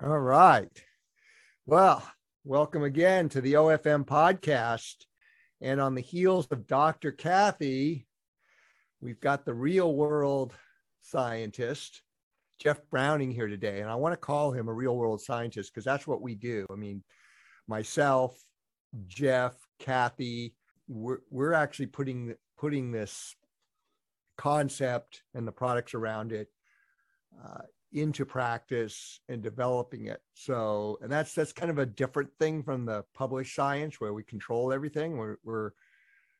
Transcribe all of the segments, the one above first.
All right. Well, welcome again to the OFM podcast. And on the heels of Dr. Kathy, we've got the real world scientist, Jeff Browning, here today. And I want to call him a real world scientist because that's what we do. I mean, myself, Jeff, Kathy, we're, we're actually putting putting this concept and the products around it uh, into practice and developing it. So, and that's that's kind of a different thing from the published science where we control everything. We're we're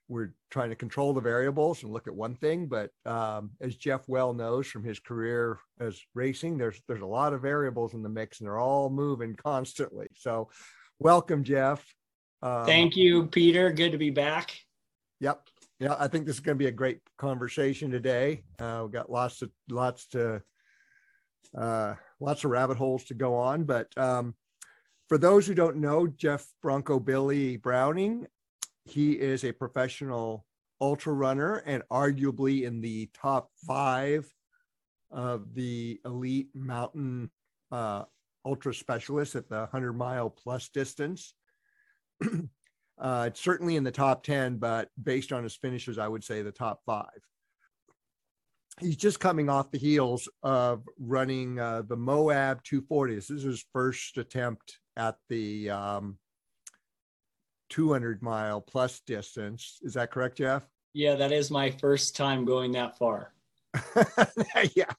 we're trying to control the variables and look at one thing. But um, as Jeff well knows from his career as racing, there's there's a lot of variables in the mix, and they're all moving constantly. So, welcome, Jeff. Um, Thank you, Peter. Good to be back. Yep. Yeah, I think this is going to be a great conversation today. Uh, we've got lots of lots to uh, lots of rabbit holes to go on. But um, for those who don't know, Jeff Bronco Billy Browning, he is a professional ultra runner and arguably in the top five of the elite mountain uh, ultra specialists at the 100 mile plus distance. uh, it's certainly in the top 10, but based on his finishes, I would say the top five he's just coming off the heels of running uh, the Moab 240. This is his first attempt at the um, 200 mile plus distance. Is that correct, Jeff? Yeah, that is my first time going that far. yeah,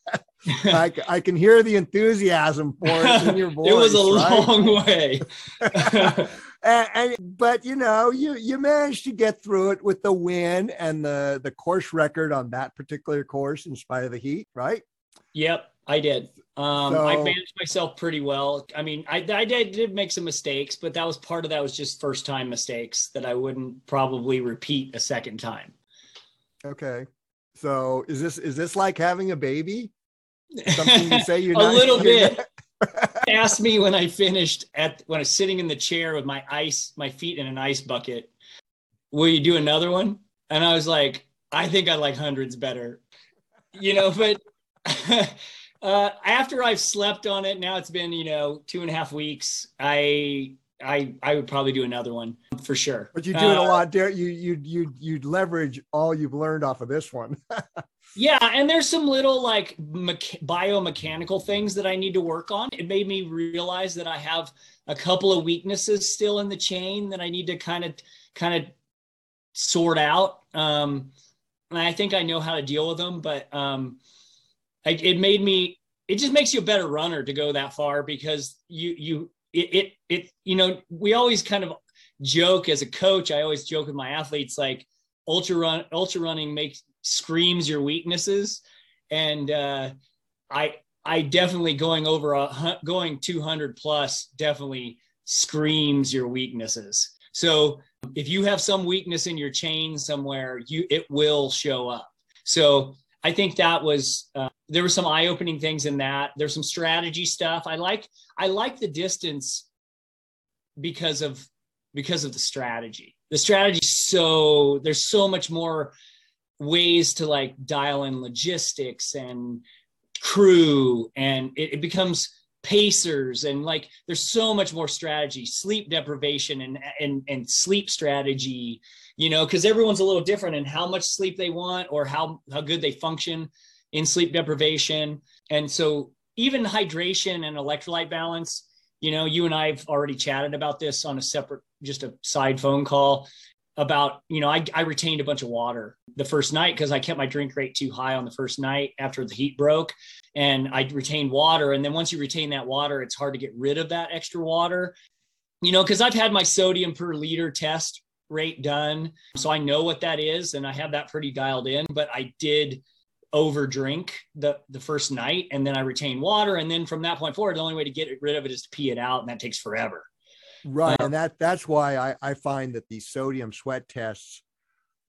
I, I can hear the enthusiasm for it in your voice. it was a right? long way. and, and, but you know you you managed to get through it with the win and the the course record on that particular course in spite of the heat right? Yep i did. Um so, i managed myself pretty well. I mean i i did, did make some mistakes but that was part of that was just first time mistakes that i wouldn't probably repeat a second time. Okay. So is this is this like having a baby? Something you say you're a not, little bit asked me when I finished at when I was sitting in the chair with my ice, my feet in an ice bucket, will you do another one? And I was like, I think I like hundreds better, you know, but uh, after I've slept on it, now it's been, you know, two and a half weeks. I, I, I would probably do another one for sure. But you do it a uh, lot. You, you, you, you'd leverage all you've learned off of this one. Yeah, and there's some little like me- biomechanical things that I need to work on. It made me realize that I have a couple of weaknesses still in the chain that I need to kind of kind of sort out. Um, and I think I know how to deal with them, but um, I, it made me. It just makes you a better runner to go that far because you you it it, it you know we always kind of joke as a coach. I always joke with my athletes like ultra run ultra running makes screams your weaknesses. And uh, i i definitely going over a going 200 plus definitely screams your weaknesses. So if you have some weakness in your chain somewhere you it will show up. So i think that was uh, there were some eye-opening things in that. There's some strategy stuff. I like i like the distance because of because of the strategy. The strategy so there's so much more ways to like dial in logistics and crew and it, it, becomes pacers and like there's so much more strategy sleep deprivation and and and sleep strategy you know because everyone's a little different in how much sleep they want or how how good they function in sleep deprivation. And so even hydration and electrolyte balance you know you and i've already chatted about this on a separate just a side phone call about you know I, I retained a bunch of water the first night because i kept my drink rate too high on the first night after the heat broke and i retained water and then once you retain that water it's hard to get rid of that extra water. You know because i've had my sodium per liter test rate done so i know what that is and i have that pretty dialed in but i did over drink the the first night and then i retain water and then from that point forward the only way to get rid of it is to pee it out and that takes forever Right. Uh, and that that's why I, I find that these sodium sweat tests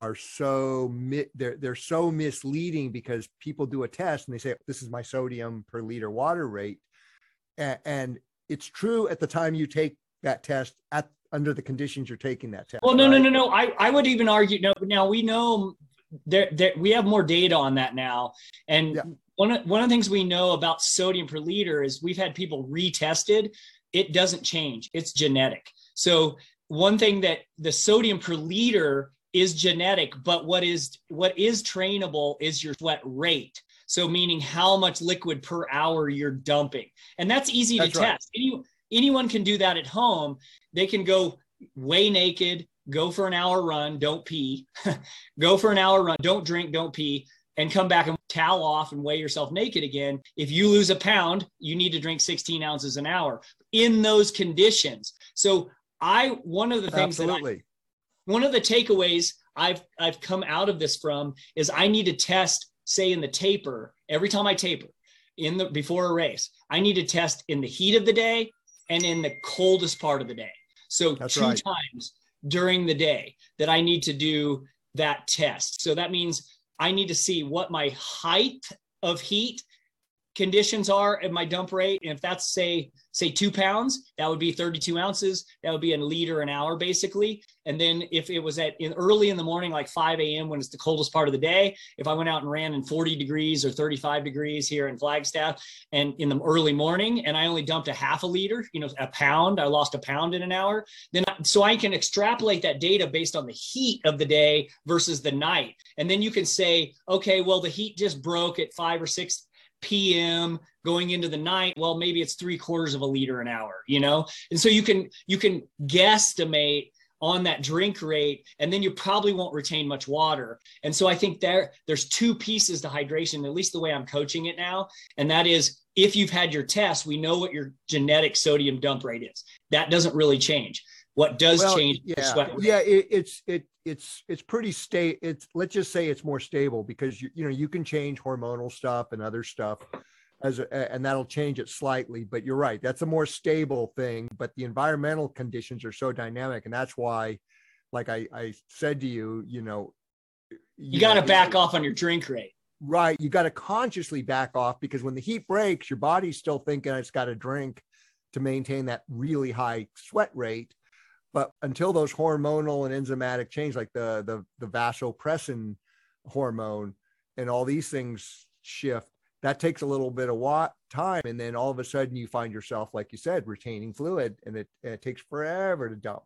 are so they're they're so misleading because people do a test and they say this is my sodium per liter water rate and, and it's true at the time you take that test at under the conditions you're taking that test well no right? no no no i i would even argue no but now we know there, there we have more data on that now and yeah. one of, one of the things we know about sodium per liter is we've had people retested. It doesn't change. It's genetic. So one thing that the sodium per liter is genetic, but what is what is trainable is your sweat rate. So meaning how much liquid per hour you're dumping. And that's easy that's to right. test. Any, anyone can do that at home. They can go way naked, go for an hour run, don't pee, go for an hour run, don't drink, don't pee, and come back and towel off and weigh yourself naked again. If you lose a pound, you need to drink 16 ounces an hour in those conditions. So I one of the things Absolutely. that I, one of the takeaways I've I've come out of this from is I need to test, say in the taper, every time I taper in the before a race, I need to test in the heat of the day and in the coldest part of the day. So That's two right. times during the day that I need to do that test. So that means I need to see what my height of heat conditions are at my dump rate. And if that's say say two pounds, that would be 32 ounces. That would be a liter an hour basically. And then if it was at in early in the morning, like 5 a.m. when it's the coldest part of the day, if I went out and ran in 40 degrees or 35 degrees here in Flagstaff and in the early morning, and I only dumped a half a liter, you know, a pound, I lost a pound in an hour. Then I, so I can extrapolate that data based on the heat of the day versus the night. And then you can say, okay, well, the heat just broke at five or six p.m going into the night well maybe it's three quarters of a liter an hour you know and so you can you can guesstimate on that drink rate and then you probably won't retain much water. And so i think there there's two pieces to hydration at least the way i'm coaching it now and that is if you've had your test we know what your genetic sodium dump rate is. That doesn't really change. What does well, change yeah. yeah it, it's it it's it's pretty stable it's let's just say it's more stable because you you know you can change hormonal stuff and other stuff as a, and that'll change it slightly but you're right that's a more stable thing but the environmental conditions are so dynamic and that's why like i i said to you you know you, you got to back off on your drink rate. Right you got to consciously back off because when the heat breaks your body's still thinking it's got to drink to maintain that really high sweat rate but until those hormonal and enzymatic change, like the the the vasopressin hormone and all these things shift, that takes a little bit of time, and then all of a sudden you find yourself, like you said, retaining fluid, and it, it takes forever to dump.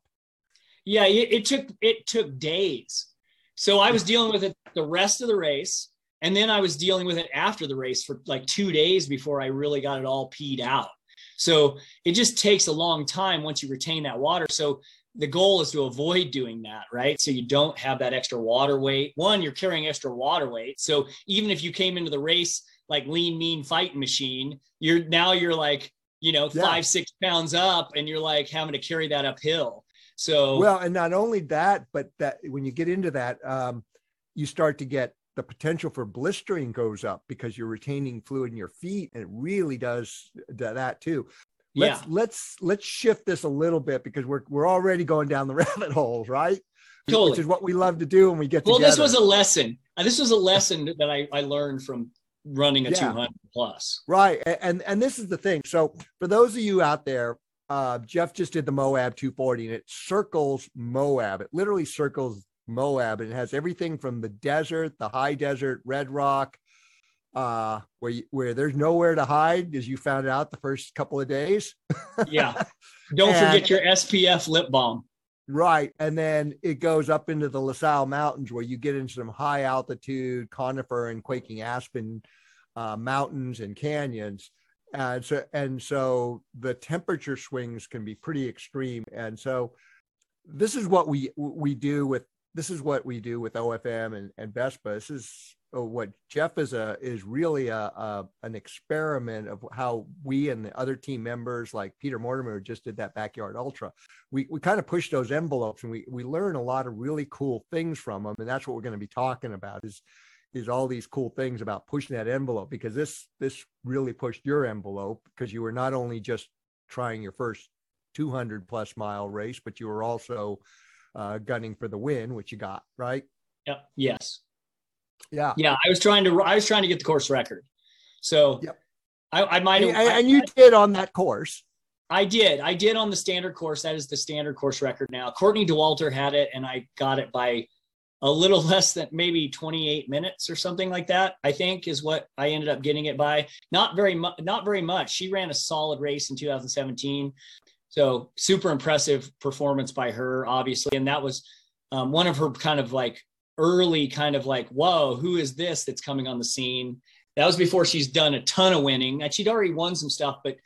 Yeah, it, it took it took days. So I was dealing with it the rest of the race, and then I was dealing with it after the race for like two days before I really got it all peed out. So it just takes a long time once you retain that water. So the goal is to avoid doing that, right? So you don't have that extra water weight. One, you're carrying extra water weight. So even if you came into the race like lean, mean fighting machine, you're now you're like, you know, yeah. five, six pounds up and you're like having to carry that uphill. So well, and not only that, but that when you get into that, um, you start to get the potential for blistering goes up because you're retaining fluid in your feet and it really does that too let's yeah. let's let's shift this a little bit because we're we're already going down the rabbit holes right totally. which is what we love to do when we get well together. this was a lesson uh, this was a lesson that I, I learned from running a yeah. 200 plus right and and this is the thing so for those of you out there uh, jeff just did the moab 240 and it circles moab it literally circles Moab, and it has everything from the desert, the high desert, Red Rock, uh, where you, where there's nowhere to hide, as you found out the first couple of days. yeah, don't and, forget your SPF lip balm. Right, and then it goes up into the La Sal Mountains, where you get into some high altitude conifer and quaking aspen uh, mountains and canyons. And so, and so the temperature swings can be pretty extreme. And so, this is what we we do with this is what we do with OFM and, and Vespa. This is uh, what Jeff is a is really a, a, an experiment of how we and the other team members like Peter Mortimer just did that backyard ultra. We we kind of push those envelopes and we we learn a lot of really cool things from them, and that's what we're going to be talking about is is all these cool things about pushing that envelope because this this really pushed your envelope because you were not only just trying your first 200 plus mile race, but you were also uh, gunning for the win, which you got, right? Yep. Yes. Yeah. Yeah. I was trying to I was trying to get the course record. So yep. I, I might have and, and you I, did on that course. I did. I did on the standard course. That is the standard course record now. Courtney Dauwalter had it and I got it by a little less than maybe 28 minutes or something like that. I think is what I ended up getting it by. Not very much. Not very much. She ran a solid race in 2017, so super impressive performance by her, obviously, and that was um, one of her kind of like early kind of like, whoa, who is this that's coming on the scene? That was before she's done a ton of winning. And she'd already won some stuff, but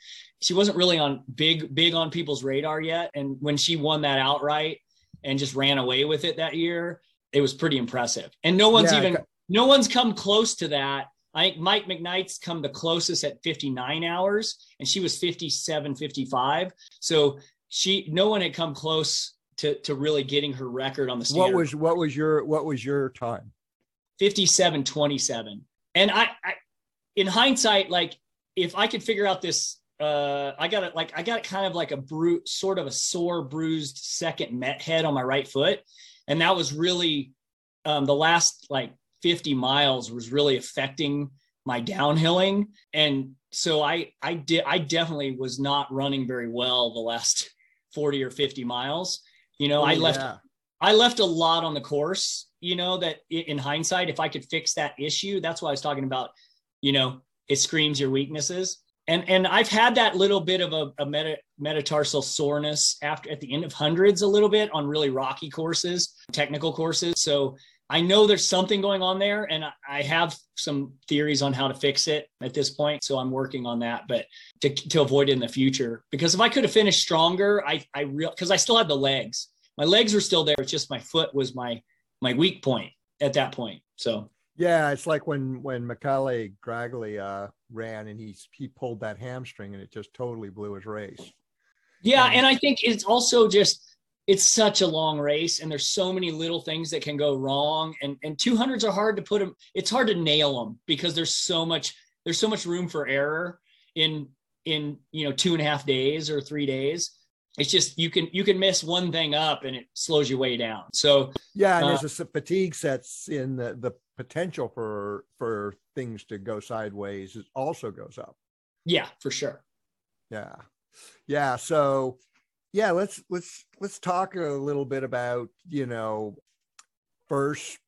she wasn't really on big, big on people's radar yet. And when she won that outright and just ran away with it that year, it was pretty impressive. And no one's yeah, even, no one's come close to that. I think Mike McKnight's come the closest at 59 hours and she was 57, 55. So she, no one had come close to to really getting her record on the standard. What was what was your what was your time? 57 27. And I, I in hindsight like if I could figure out this uh I got it like I got kind of like a brute sort of a sore bruised second met head on my right foot and that was really um the last like 50 miles was really affecting my downhilling and so I I did I definitely was not running very well the last 40 or 50 miles you know, oh, I left yeah. I left a lot on the course, you know, that in hindsight, if I could fix that issue, that's why I was talking about, you know, it screams your weaknesses. And and I've had that little bit of a, a meta, metatarsal soreness after at the end of hundreds a little bit on really rocky courses, technical courses. So I know there's something going on there, and I have some theories on how to fix it at this point. So I'm working on that, but to, to avoid it in the future. Because if I could have finished stronger, I I real because I still had the legs. My legs were still there. It's just my foot was my my weak point at that point. So yeah, it's like when when Michele Graglia uh, ran and he he pulled that hamstring and it just totally blew his race. Yeah, and I think it's also just it's such a long race and there's so many little things that can go wrong and and 200s are hard to put them it's hard to nail them because there's so much there's so much room for error in in you know two and a half days or three days it's just you can you can miss one thing up and it slows you way down so yeah and uh, there's a fatigue sets in the the potential for for things to go sideways it also goes up. Yeah for sure. Yeah. Yeah so yeah let's let's let's talk a little bit about you know first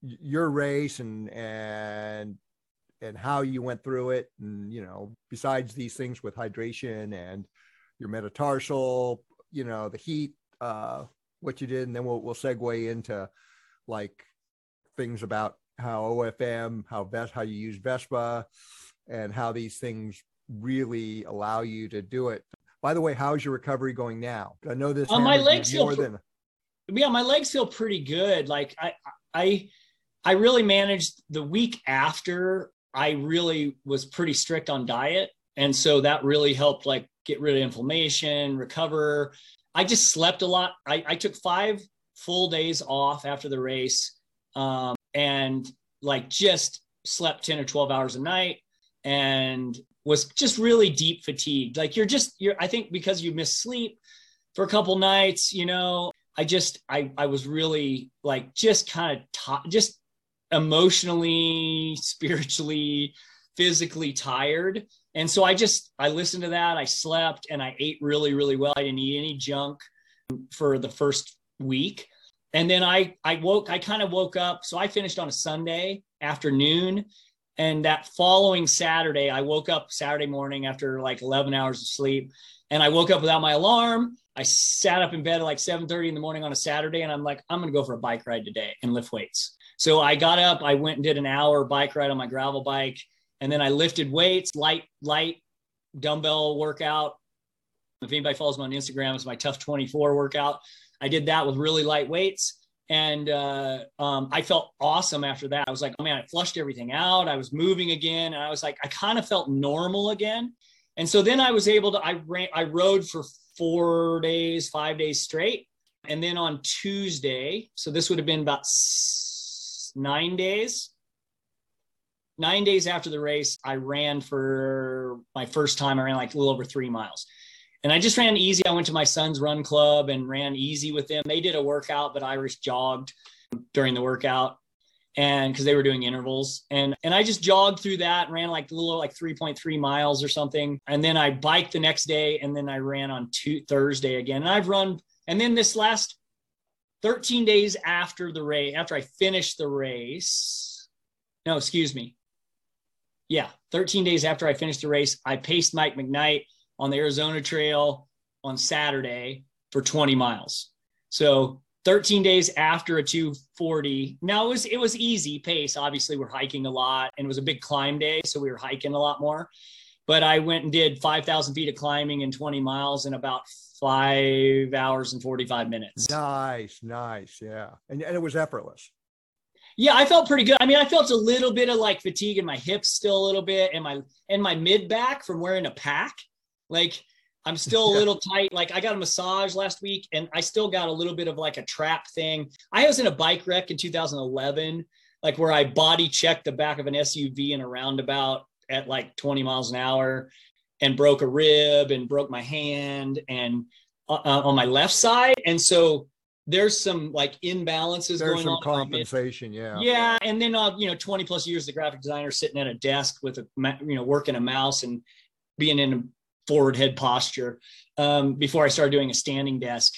your race and and and how you went through it and you know besides these things with hydration and your metatarsal you know the heat uh what you did and then we'll we'll segue into like things about how OFM how best how you use Vespa and how these things really allow you to do it by the way, how's your recovery going now? I know this. Uh, my legs feel than... yeah, my legs feel pretty good. Like I, I, I really managed the week after. I really was pretty strict on diet, and so that really helped like get rid of inflammation, recover. I just slept a lot. I, I took five full days off after the race, um, and like just slept ten or twelve hours a night, and was just really deep fatigued. Like you're just you're I think because you missed sleep for a couple nights, you know, I just I I was really like just kind of t- just emotionally, spiritually, physically tired. And so I just I listened to that, I slept and I ate really really well. I didn't eat any junk for the first week. And then I I woke I kind of woke up. So I finished on a Sunday afternoon and that following Saturday, I woke up Saturday morning after like 11 hours of sleep and I woke up without my alarm. I sat up in bed at like 7:30 in the morning on a Saturday and I'm like, I'm gonna go for a bike ride today and lift weights. So I got up, I went and did an hour bike ride on my gravel bike, and then I lifted weights, light, light dumbbell workout. If anybody follows me on Instagram, it's my tough 24 workout. I did that with really light weights and uh, um, I felt awesome after that. I was like, oh man, I flushed everything out. I was moving again, and I was like, I kind of felt normal again. And so then I was able to. I ran. I rode for four days, five days straight, and then on Tuesday, so this would have been about nine days. Nine days after the race, I ran for my first time. I ran like a little over three miles and I just ran easy. I went to my son's run club and ran easy with them. They did a workout, but Irish jogged during the workout and because they were doing intervals and and I just jogged through that ran like a little like 3.3 miles or something and then I biked the next day and then I ran on two Thursday again and I've run and then this last 13 days after the race, after I finished the race, no, excuse me. Yeah, 13 days after I finished the race, I paced Mike McKnight on the Arizona Trail on Saturday for 20 miles. So 13 days after a 240. Now it was it was easy pace. Obviously, we're hiking a lot, and it was a big climb day, so we were hiking a lot more. But I went and did 5,000 feet of climbing in 20 miles in about five hours and 45 minutes. Nice, nice, yeah, and, and it was effortless. Yeah, I felt pretty good. I mean, I felt a little bit of like fatigue in my hips still a little bit, and my and my mid back from wearing a pack. Like I'm still a little tight. Like I got a massage last week and I still got a little bit of like a trap thing. I was in a bike wreck in 2011, like where I body checked the back of an SUV in a roundabout at like 20 miles an hour and broke a rib and broke my hand and uh, uh on my left side. And so there's some like imbalances There's going some on. compensation, yeah. Yeah, and then uh, you know, 20 plus years a graphic designer, sitting at a desk with a you know working a mouse and being in a forward head posture um, before I started doing a standing desk.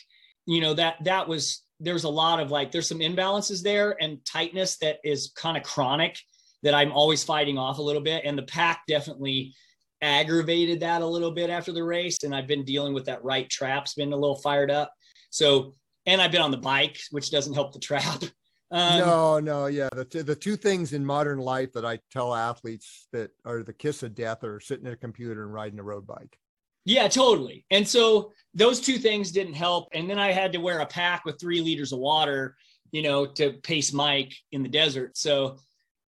You know that that was there's a lot of like there's some imbalances there and tightness that is kind of chronic that I'm always fighting off a little bit, and the pack definitely aggravated that a little bit after the race. And I've been dealing with that right trap's been a little fired up. So and I've been on the bike, which doesn't help the trap. Um, no, no, yeah. The, t- the two things in modern life that I tell athletes that are the kiss of death are sitting at a computer and riding a road bike. Yeah, totally. And so those two things didn't help. And then I had to wear a pack with three liters of water, you know, to pace Mike in the desert. So,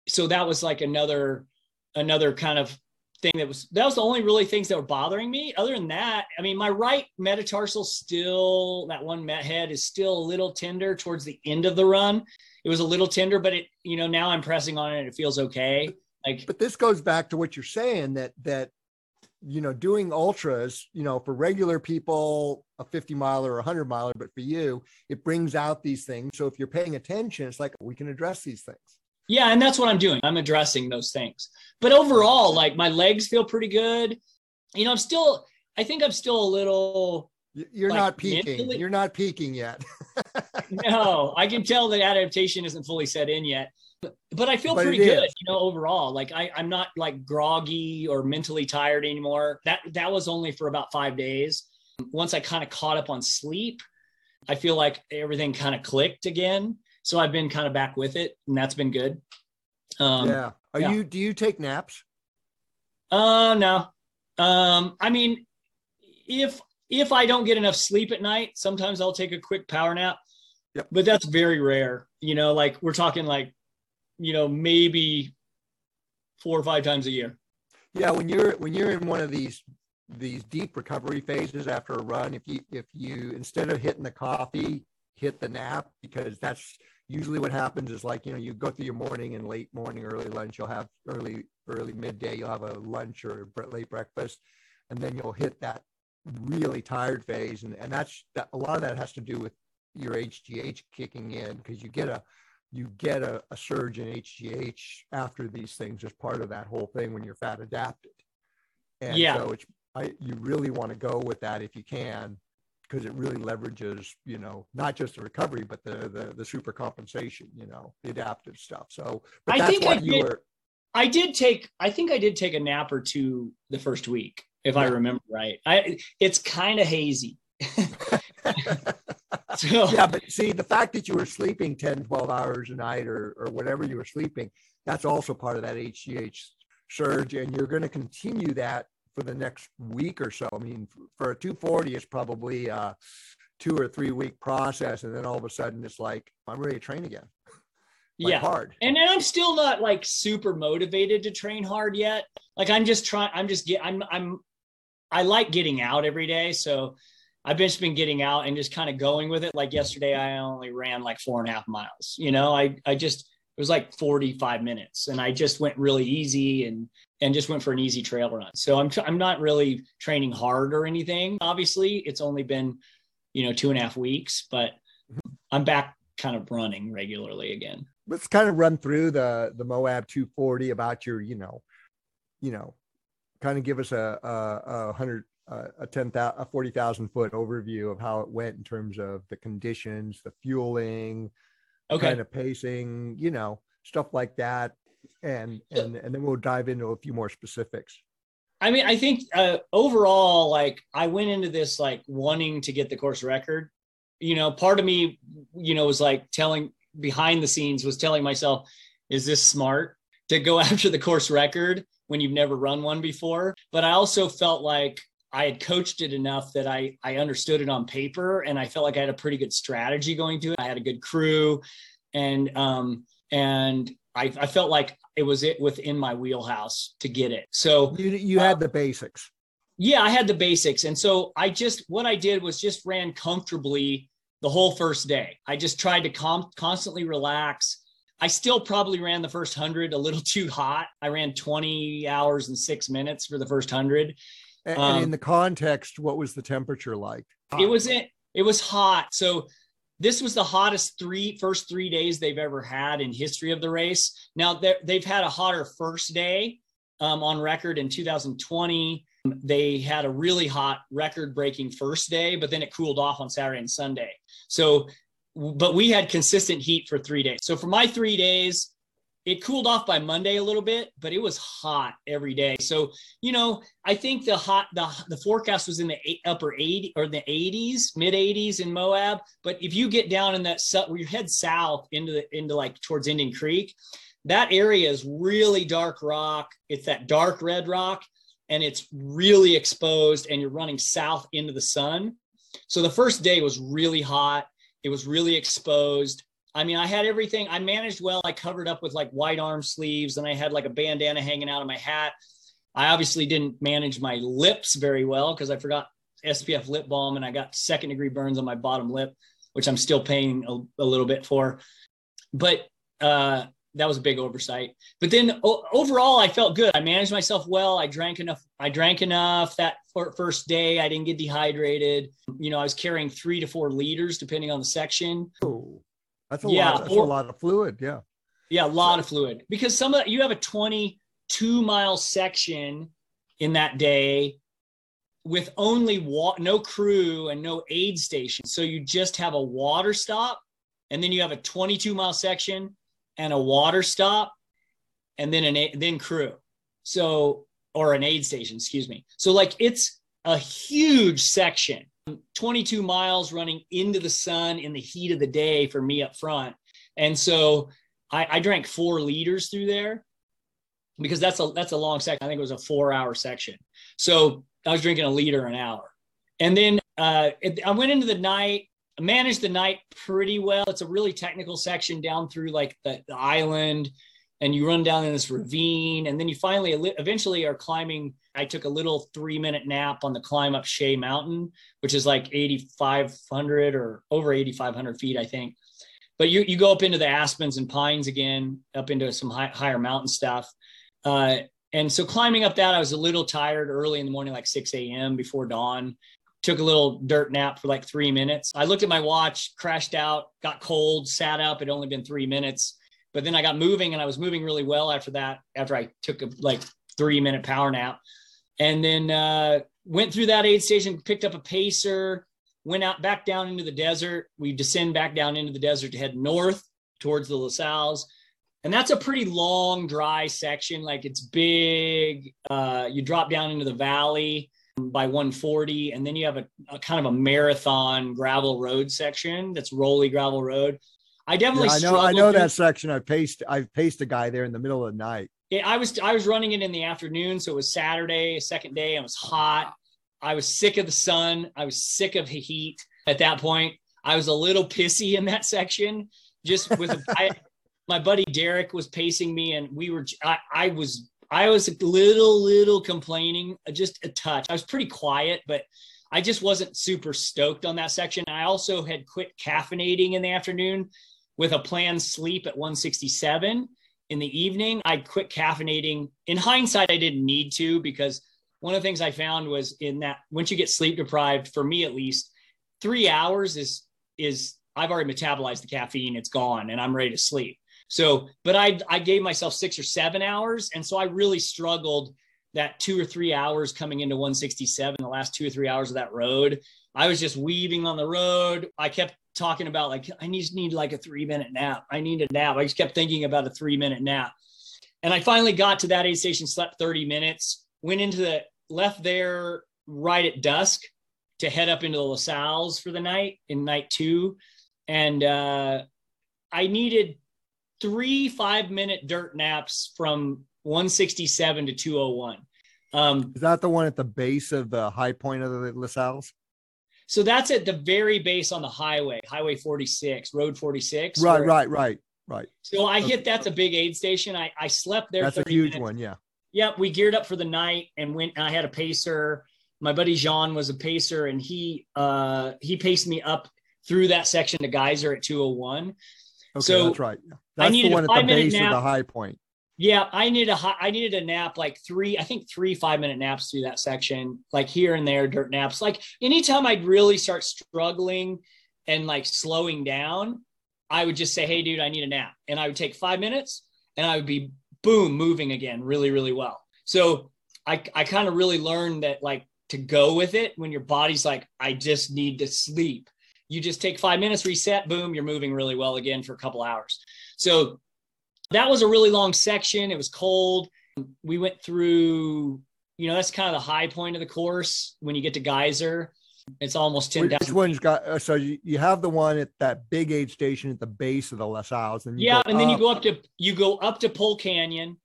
so that was like another, another kind of thing that was, that was the only really things that were bothering me. Other than that, I mean, my right metatarsal still, that one met head is still a little tender towards the end of the run it was a little tender, but it, you know, now I'm pressing on it and it feels okay. Like, but this goes back to what you're saying that, that, you know, doing ultras, you know, for regular people, a 50 miler or a 100 miler, but for you, it brings out these things. So if you're paying attention, it's like we can address these things. Yeah. And that's what I'm doing. I'm addressing those things. But overall, like my legs feel pretty good. You know, I'm still, I think I'm still a little. You're like, not peaking. Mentally, you're not peaking yet. no, I can tell the adaptation isn't fully set in yet. But, I feel but pretty good, is. you know, overall. Like I, I'm not like groggy or mentally tired anymore. That that was only for about five days. Once I kind of caught up on sleep, I feel like everything kind of clicked again. So I've been kind of back with it, and that's been good. Um, yeah. Are yeah. you? Do you take naps? Uh, no. Um, I mean, if if I don't get enough sleep at night, sometimes I'll take a quick power nap. Yep. But that's very rare. You know, like we're talking like, you know, maybe four or five times a year. Yeah, when you're when you're in one of these these deep recovery phases after a run, if you if you instead of hitting the coffee, hit the nap because that's usually what happens is like you know you go through your morning and late morning early lunch you'll have early early midday you'll have a lunch or late breakfast and then you'll hit that really tired phase and, and that's that a lot of that has to do with your hgh kicking in because you get a you get a, a surge in hgh after these things as part of that whole thing when you're fat adapted and yeah. so it's I, you really want to go with that if you can because it really leverages you know not just the recovery but the the, the super compensation you know the adaptive stuff so but I think I did, were... I did take i think i did take a nap or two the first week if yeah. I remember right. I it's kind of hazy. so yeah, but see the fact that you were sleeping 10, 12 hours a night or or whatever you were sleeping, that's also part of that HGH surge. And you're going to continue that for the next week or so. I mean, for a 240, it's probably a two or three week process. And then all of a sudden it's like, I'm ready to train again. Like yeah. hard. And then I'm still not like super motivated to train hard yet. Like I'm just trying, I'm just get I'm I'm I like getting out every day. So I've just been getting out and just kind of going with it. Like yesterday, I only ran like four and a half miles. You know, I I just it was like 45 minutes, and I just went really easy and and just went for an easy trail run. So I'm I'm not really training hard or anything. Obviously, it's only been you know two and a half weeks, but mm-hmm. I'm back kind of running regularly again. Let's kind of run through the the Moab 240 about your you know you know kind of give us a, a, a hundred, a 10, a 40,000 foot overview of how it went in terms of the conditions, the fueling, okay. kind of pacing, you know, stuff like that. And, and, and then we'll dive into a few more specifics. I mean, I think uh, overall, like I went into this like wanting to get the course record. You know, part of me, you know, was like telling behind the scenes was telling myself, is this smart to go after the course record when you've never run one before? But I also felt like I had coached it enough that I I understood it on paper and I felt like I had a pretty good strategy going to it. I had a good crew and um and I, I felt like it was it within my wheelhouse to get it. So you, you had uh, the basics. Yeah, I had the basics. And so I just, what I did was just ran comfortably the whole first day. I just tried to com- constantly relax. I still probably ran the first 100 a little too hot. I ran 20 hours and six minutes for the first 100. And, um, and in the context, what was the temperature like? It was it. It was hot. So this was the hottest three first three days they've ever had in history of the race. Now they've had a hotter first day um, on record in 2020. They had a really hot record-breaking first day, but then it cooled off on Saturday and Sunday. So, but we had consistent heat for three days. So for my three days, it cooled off by Monday a little bit, but it was hot every day. So, you know, I think the hot the the forecast was in the upper 80 or the 80s, mid 80s in Moab. But if you get down in that where you head south into the into like towards Indian Creek, that area is really dark rock. It's that dark red rock, and it's really exposed. And you're running south into the sun. So the first day was really hot. It was really exposed I mean, I had everything. I managed well. I covered up with like white arm sleeves and I had like a bandana hanging out of my hat. I obviously didn't manage my lips very well because I forgot SPF lip balm and I got second degree burns on my bottom lip, which I'm still paying a, a little bit for. But uh, that was a big oversight. But then o- overall, I felt good. I managed myself well. I drank enough. I drank enough that first day. I didn't get dehydrated. You know, I was carrying three to four liters depending on the section. That's a yeah, lot. That's or, a lot of fluid. Yeah. Yeah, a lot of fluid because some of you have a 22 mile section in that day with only wa- no crew and no aid station. So you just have a water stop, and then you have a 22 mile section and a water stop, and then an then crew. So or an aid station, excuse me. So like it's a huge section 22 miles running into the sun in the heat of the day for me up front. And so I, I drank four liters through there because that's a that's a long section. I think it was a four hour section. So I was drinking a liter an hour. And then uh, it, I went into the night, managed the night pretty well. It's a really technical section down through like the, the island and you run down in this ravine and then you finally eventually are climbing i took a little three minute nap on the climb up Shay Mountain which is like 8500 or over 8500 feet i think. But you, you go up into the aspens and pines again up into some high, higher mountain stuff. Uh, and so climbing up that i was a little tired early in the morning like 6 a.m before dawn. Took a little dirt nap for like three minutes. I looked at my watch crashed out got cold sat up. It only been three minutes. But then I got moving and I was moving really well after that, after I took a like three minute power nap. And then uh, went through that aid station, picked up a pacer, went out back down into the desert. We descend back down into the desert to head north towards the La Sals. And that's a pretty long, dry section. Like it's big. Uh, you drop down into the valley by 140, and then you have a, a, kind of a marathon gravel road section that's rolly gravel road. I definitely yeah, I know I know that section. I paced I paced a guy there in the middle of the night. Yeah, I was I was running it in the afternoon, so it was Saturday, second day. It was hot. I was sick of the sun. I was sick of the heat at that point. I was a little pissy in that section. Just with I, my buddy Derek was pacing me, and we were. I, I was I was a little little complaining, uh, just a touch. I was pretty quiet, but I just wasn't super stoked on that section. I also had quit caffeinating in the afternoon with a planned sleep at 167 in the evening. I quit caffeinating. In hindsight, I didn't need to because one of the things I found was in that once you get sleep deprived, for me at least, three hours is is I've already metabolized the caffeine, it's gone, and I'm ready to sleep. So, but I I gave myself six or seven hours, and so I really struggled that two or three hours coming into 167, the last two or three hours of that road, I was just weaving on the road. I kept talking about like I just need like a three minute nap. I need a nap. I just kept thinking about a three minute nap. And I finally got to that aid station, slept 30 minutes, went into the left there right at dusk to head up into the La Sal's for the night in night two. And uh, I needed three five minute dirt naps from 167 to 201. Um, Is that the one at the base of the high point of the La Sal's? So that's at the very base on the highway, Highway 46, Road 46. Right, right, right, right. So I Okay. hit that's a big aid station. I, I slept there. That's a huge minutes. one. Yeah. Yep, we geared up for the night and went. I had a pacer. My buddy Jean was a pacer, and he uh he paced me up through that section to Geyser at 201. Okay, So, that's right. Yeah. I That's needed the a one at the base of the high point. Yeah, I needed a hi- I needed a nap like three, I think three five minute naps through that section, like here and there, dirt naps. Like anytime I'd really start struggling and like slowing down, I would just say, "Hey, dude, I need a nap," and I would take five minutes, and I would be boom moving again, really, really well. So I I kind of really learned that like to go with it when your body's like, I just need to sleep. You just take five minutes, reset, boom, you're moving really well again for a couple hours. So that was a really long section. It was cold. We went through, you know, that's kind of the high point of the course when you get to Geyser. It's almost Which 10,000. one's got? Uh, so you, you have the one at that big aid station at the base of the La Sal's, and you Yeah, and then you go up to you go up to Pole Canyon,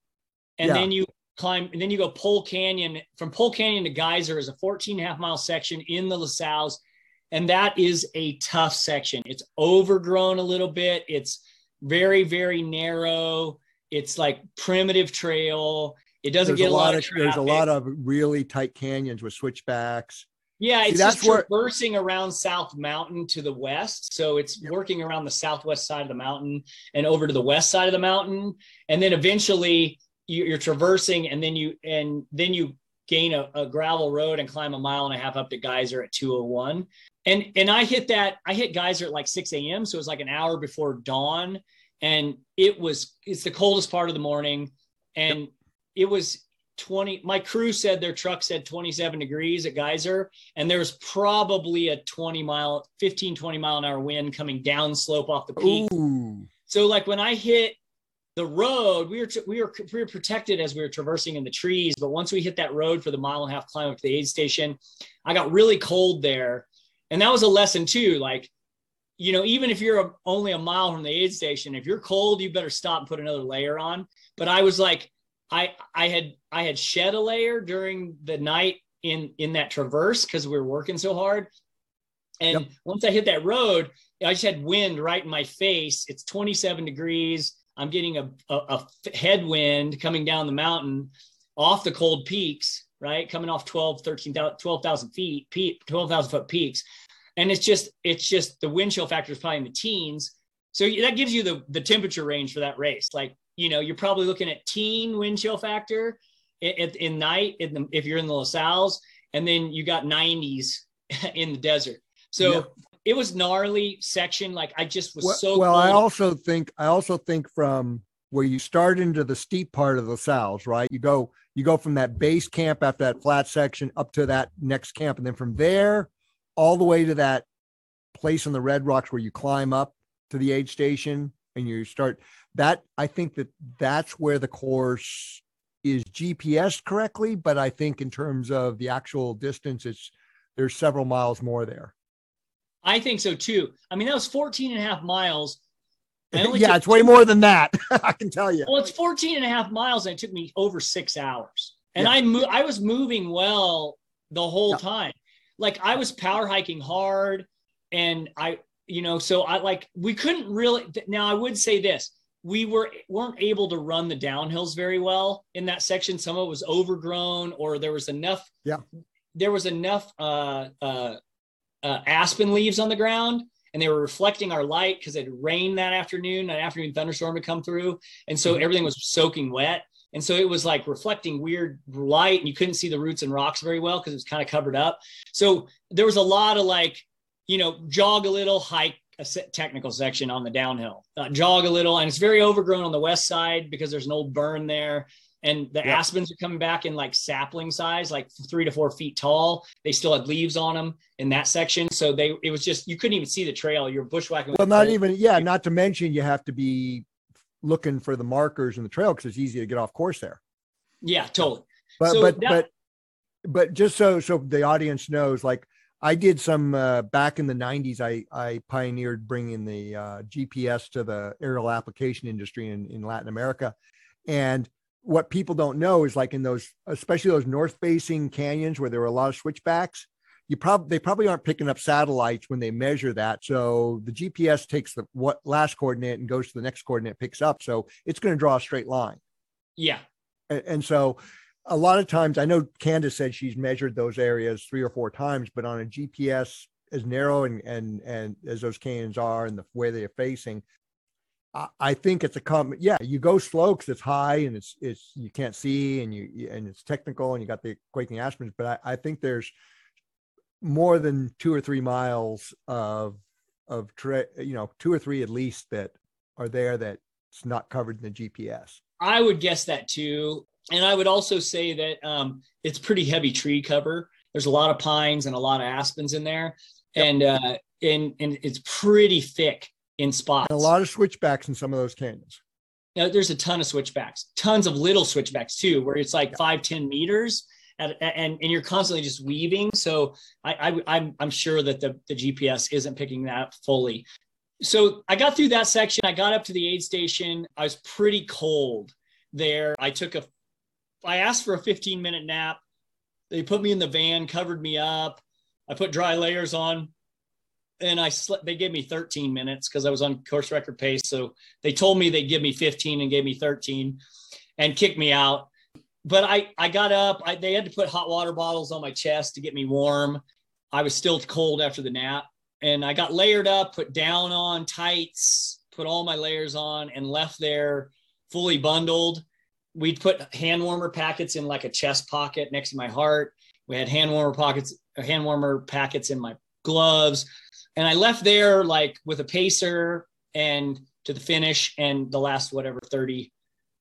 and Yeah. then you climb, and then you go Pole Canyon. From Pole Canyon to Geyser is a 14 and a half mile section in the La Sal's, and that is a tough section. It's overgrown a little bit. It's very very narrow. It's like primitive trail. It doesn't There's get a lot of of there's a lot of really tight canyons with switchbacks. Yeah, See, it's that's just where- traversing around South Mountain to the west. So it's Yep. working around the southwest side of the mountain and over to the west side of the mountain, and then eventually you- you're traversing, and then you and then you gain a, a gravel road and climb a mile and a half up to Geyser at 201. And and I hit that I hit Geyser at like 6 a.m. So it was like an hour before dawn, and it was it's the coldest part of the morning, and it was 20 my crew said their truck said 27 degrees at geyser. And there was probably a 20 mile 15 20 mile an hour wind coming down slope off the peak. Ooh, so like when i hit the road we were we were we were protected as we were traversing in the trees. But once we hit that road for the mile and a half climb up to the aid station i got really cold there and that was a lesson too like you know even if you're a, only a mile from the aid station if you're cold you better stop and put another layer on. But i was like i i had i had shed a layer during the night in in that traverse because we were working so hard. And Yep. once i hit that road i just had wind right in my face. It's 27 degrees. I'm getting a, a, a headwind coming down the mountain off the cold peaks right? Coming off 12 13,000 12,000 feet peak 12,000 foot peaks. And it's just it's just the wind chill factor is probably in the teens. So that gives you the the temperature range for that race. Like you know you're probably looking at teen wind chill factor in, night in the, if you're in the La Sal's and then you got 90s in the desert. So Yeah. it was gnarly section. Like i just was well, so well I also think I also think from where you start into the steep part of the La Sal's, right? You go you go from that base camp after that flat section up to that next camp, and then from there all the way to that place on the Red Rocks where you climb up to the aid station and you start that. I think that that's where the course is GPS correctly, but I think in terms of the actual distance, it's there's several miles more there. i think so too i mean that was 14 and a half miles yeah, it's way more than that. I can tell you. Well, it's 14 and a half miles and it took me over six hours. And Yeah. I mo- I was moving well the whole Yeah. time. Like I was power hiking hard and I, you know, so I like, we couldn't really, now I would say this, we were, weren't able to run the downhills very well in that section. Some of it was overgrown or there was enough, Yeah. there was enough, uh, uh, uh, aspen leaves on the ground and they were reflecting our light because it rained that afternoon. An afternoon thunderstorm had come through, and so Mhm. everything was soaking wet. And so it was like reflecting weird light, and you couldn't see the roots and rocks very well because it was kind of covered up. So there was a lot of like, you know, jog a little, hike a technical section on the downhill, uh, jog a little, and it's very overgrown on the west side because there's an old burn there. And the yep. aspens are coming back in like sapling size, like three to four feet tall. They still had leaves on them in that section, so they it was just you couldn't even see the trail. You're bushwhacking. Well, not even yeah. Not to mention you have to be looking for the markers in the trail because it's easy to get off course there. Yeah, totally. But so but that, but but just so so the audience knows, like I did some uh, back in the '90s. I I pioneered bringing the uh, GPS to the aerial application industry in in Latin America, and what people don't know is like in those, especially those north facing canyons where there were a lot of switchbacks, you probably they probably aren't picking up satellites when they measure that. So the GPS takes the what last coordinate and goes to the next coordinate, picks up. So it's going to draw a straight line. Yeah. And, and so a lot of times, I know Candace said she's measured those areas three or four times, but on a GPS as narrow and and and as those canyons are and the way they are facing, I think it's a com. Yeah, you go slow because it's high and it's it's you can't see and you and it's technical and you got the quaking aspens. But I, I think there's more than two or three miles of of tra- you know two or three at least that are there that's not covered in the GPS. I would guess that too, and I would also say that um, it's pretty heavy tree cover. There's a lot of pines and a lot of aspens in there, yep. and uh, and and it's pretty thick in spots. And a lot of switchbacks in some of those canyons. You know, there's a ton of switchbacks, tons of little switchbacks too, where it's like yeah. five, 10 meters. At, and and you're constantly just weaving. So I, I I'm I'm sure that the the GPS isn't picking that fully. So I got through that section. I got up to the aid station. I was pretty cold there. I took a I asked for a 15 minute nap. They put me in the van, covered me up. I put dry layers on and I slept, they gave me 13 minutes because I was on course record pace. So they told me they'd give me 15 and gave me 13 and kicked me out. But I, I got up, I, they had to put hot water bottles on my chest to get me warm. I was still cold after the nap and I got layered up, put down on tights, put all my layers on and left there fully bundled. We'd put hand warmer packets in like a chest pocket next to my heart. We had hand warmer pockets, hand warmer packets in my gloves and I left there like with a pacer and to the finish and the last whatever 30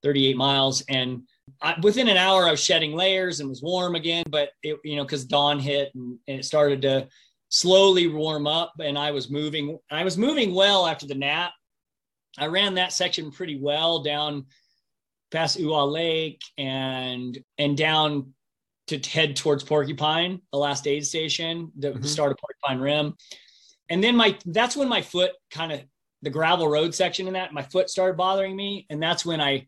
38 miles. And I, within an hour I was shedding layers and was warm again but it you know cuz dawn hit and, and, it started to slowly warm up and I was moving I was moving well after the nap. I ran that section pretty well down past Oowah Lake and and down to head towards Porcupine, the last aid station, the mm-hmm. start of Porcupine Rim and then my that's when my foot kind of the gravel road section in that my foot started bothering me. And that's when i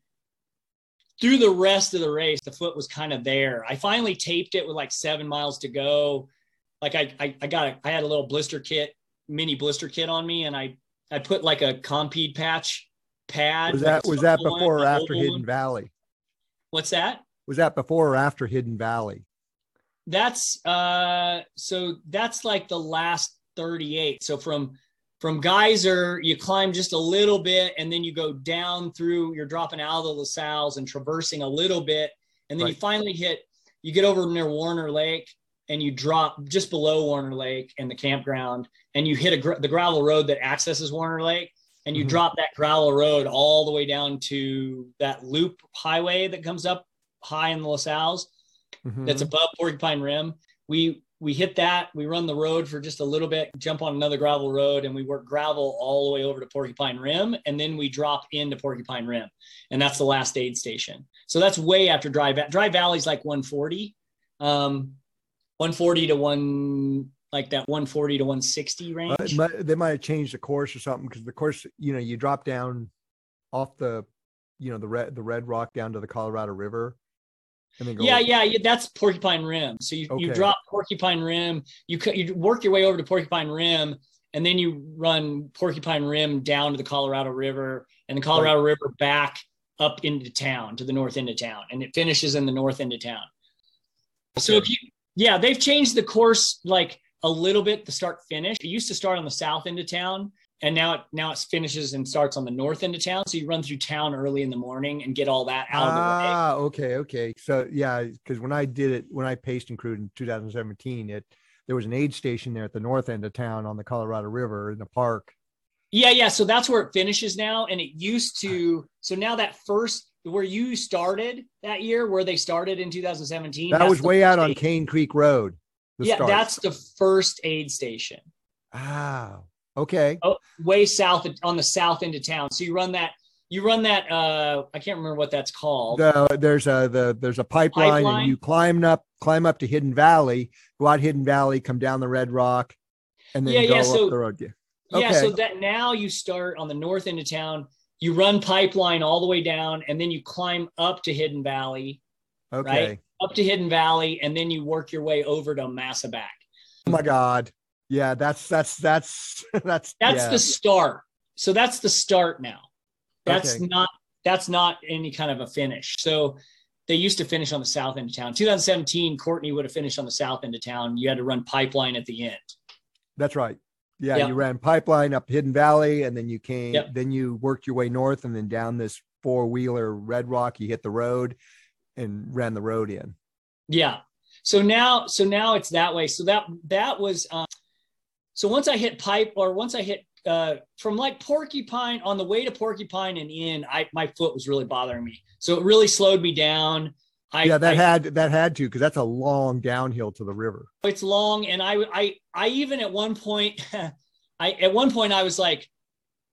through the rest of the race the foot was kind of there. I finally taped it with like seven miles to go. Like i i, I got a, i had a little blister kit mini blister kit on me and i i put like a Compeed patch pad. Was that was that before one, or after hidden one. valley? What's that? Was that before or after hidden valley? That's uh so that's like the last 38. So from from Geyser, you climb just a little bit and then you go down through, you're dropping out of the La Sal's and traversing a little bit. And then right. you finally hit, you get over near Warner Lake and you drop just below Warner Lake and the campground and you hit a, the gravel road that accesses Warner Lake and you mm-hmm. drop that gravel road all the way down to that loop highway that comes up high in the La Sal's mm-hmm. that's above Porcupine Rim. We we hit that, we run the road for just a little bit, jump on another gravel road, and we work gravel all the way over to Porcupine Rim, and then we drop into Porcupine Rim, and that's the last aid station. So that's way after Dry Valley. Dry Valley's like 140, um, 140 to one like that 140 to 160 range. Uh, they might have changed the course or something because the course, you know, you drop down off the, you know, the red the Red Rock down to the Colorado River yeah, yeah, yeah, that's Porcupine Rim. So you, okay. you drop Porcupine Rim, you you work your way over to Porcupine Rim, and then you run Porcupine Rim down to the Colorado River, and the Colorado right. River back up into town to the north end of town, and it finishes in the north end of town. Okay. So if you, yeah, they've changed the course like a little bit, the start finish. It used to start on the south end of town, and now it now it finishes and starts on the north end of town. So you run through town early in the morning and get all that out ah, of the way. Ah, okay, okay. So yeah, because when I did it, when I paced and crewed in 2017, it there was an aid station there at the north end of town on the Colorado River in the park. Yeah, yeah. So that's where it finishes now, and it used to. So now that first where you started that year, where they started in 2017. That was way out on Cane Creek Road. Yeah, start. that's the first aid station. Ah, okay. Oh, way south on the south end of town. So you run that you run that uh i can't remember what that's called the, there's a the there's a pipeline, pipeline, and you climb up climb up to hidden valley go out hidden valley come down the red rock and then yeah, go yeah, so, up the road yeah. Okay. yeah so that now you start on the north end of town you run pipeline all the way down and then you climb up to hidden valley okay right? up to hidden valley and then you work your way over to Amasa Back oh my god yeah that's that's that's that's that's yeah. the start so that's the start now that's okay. not that's not any kind of a finish. So they used to finish on the south end of town. 2017, Courtney would have finished on the south end of town. You had to run pipeline at the end. That's right. Yeah, yep. you ran pipeline up Hidden Valley, and then you came. Yep. Then you worked your way north, and then down this four wheeler Red Rock. You hit the road, and ran the road in. Yeah. So now, so now it's that way. So that that was. Um, so once I hit pipe, or once I hit uh, from like Porcupine on the way to Porcupine and in, I my foot was really bothering me, so it really slowed me down. I, yeah, that I, had that had to because that's a long downhill to the river. It's long, and I I I even at one point, I at one point I was like,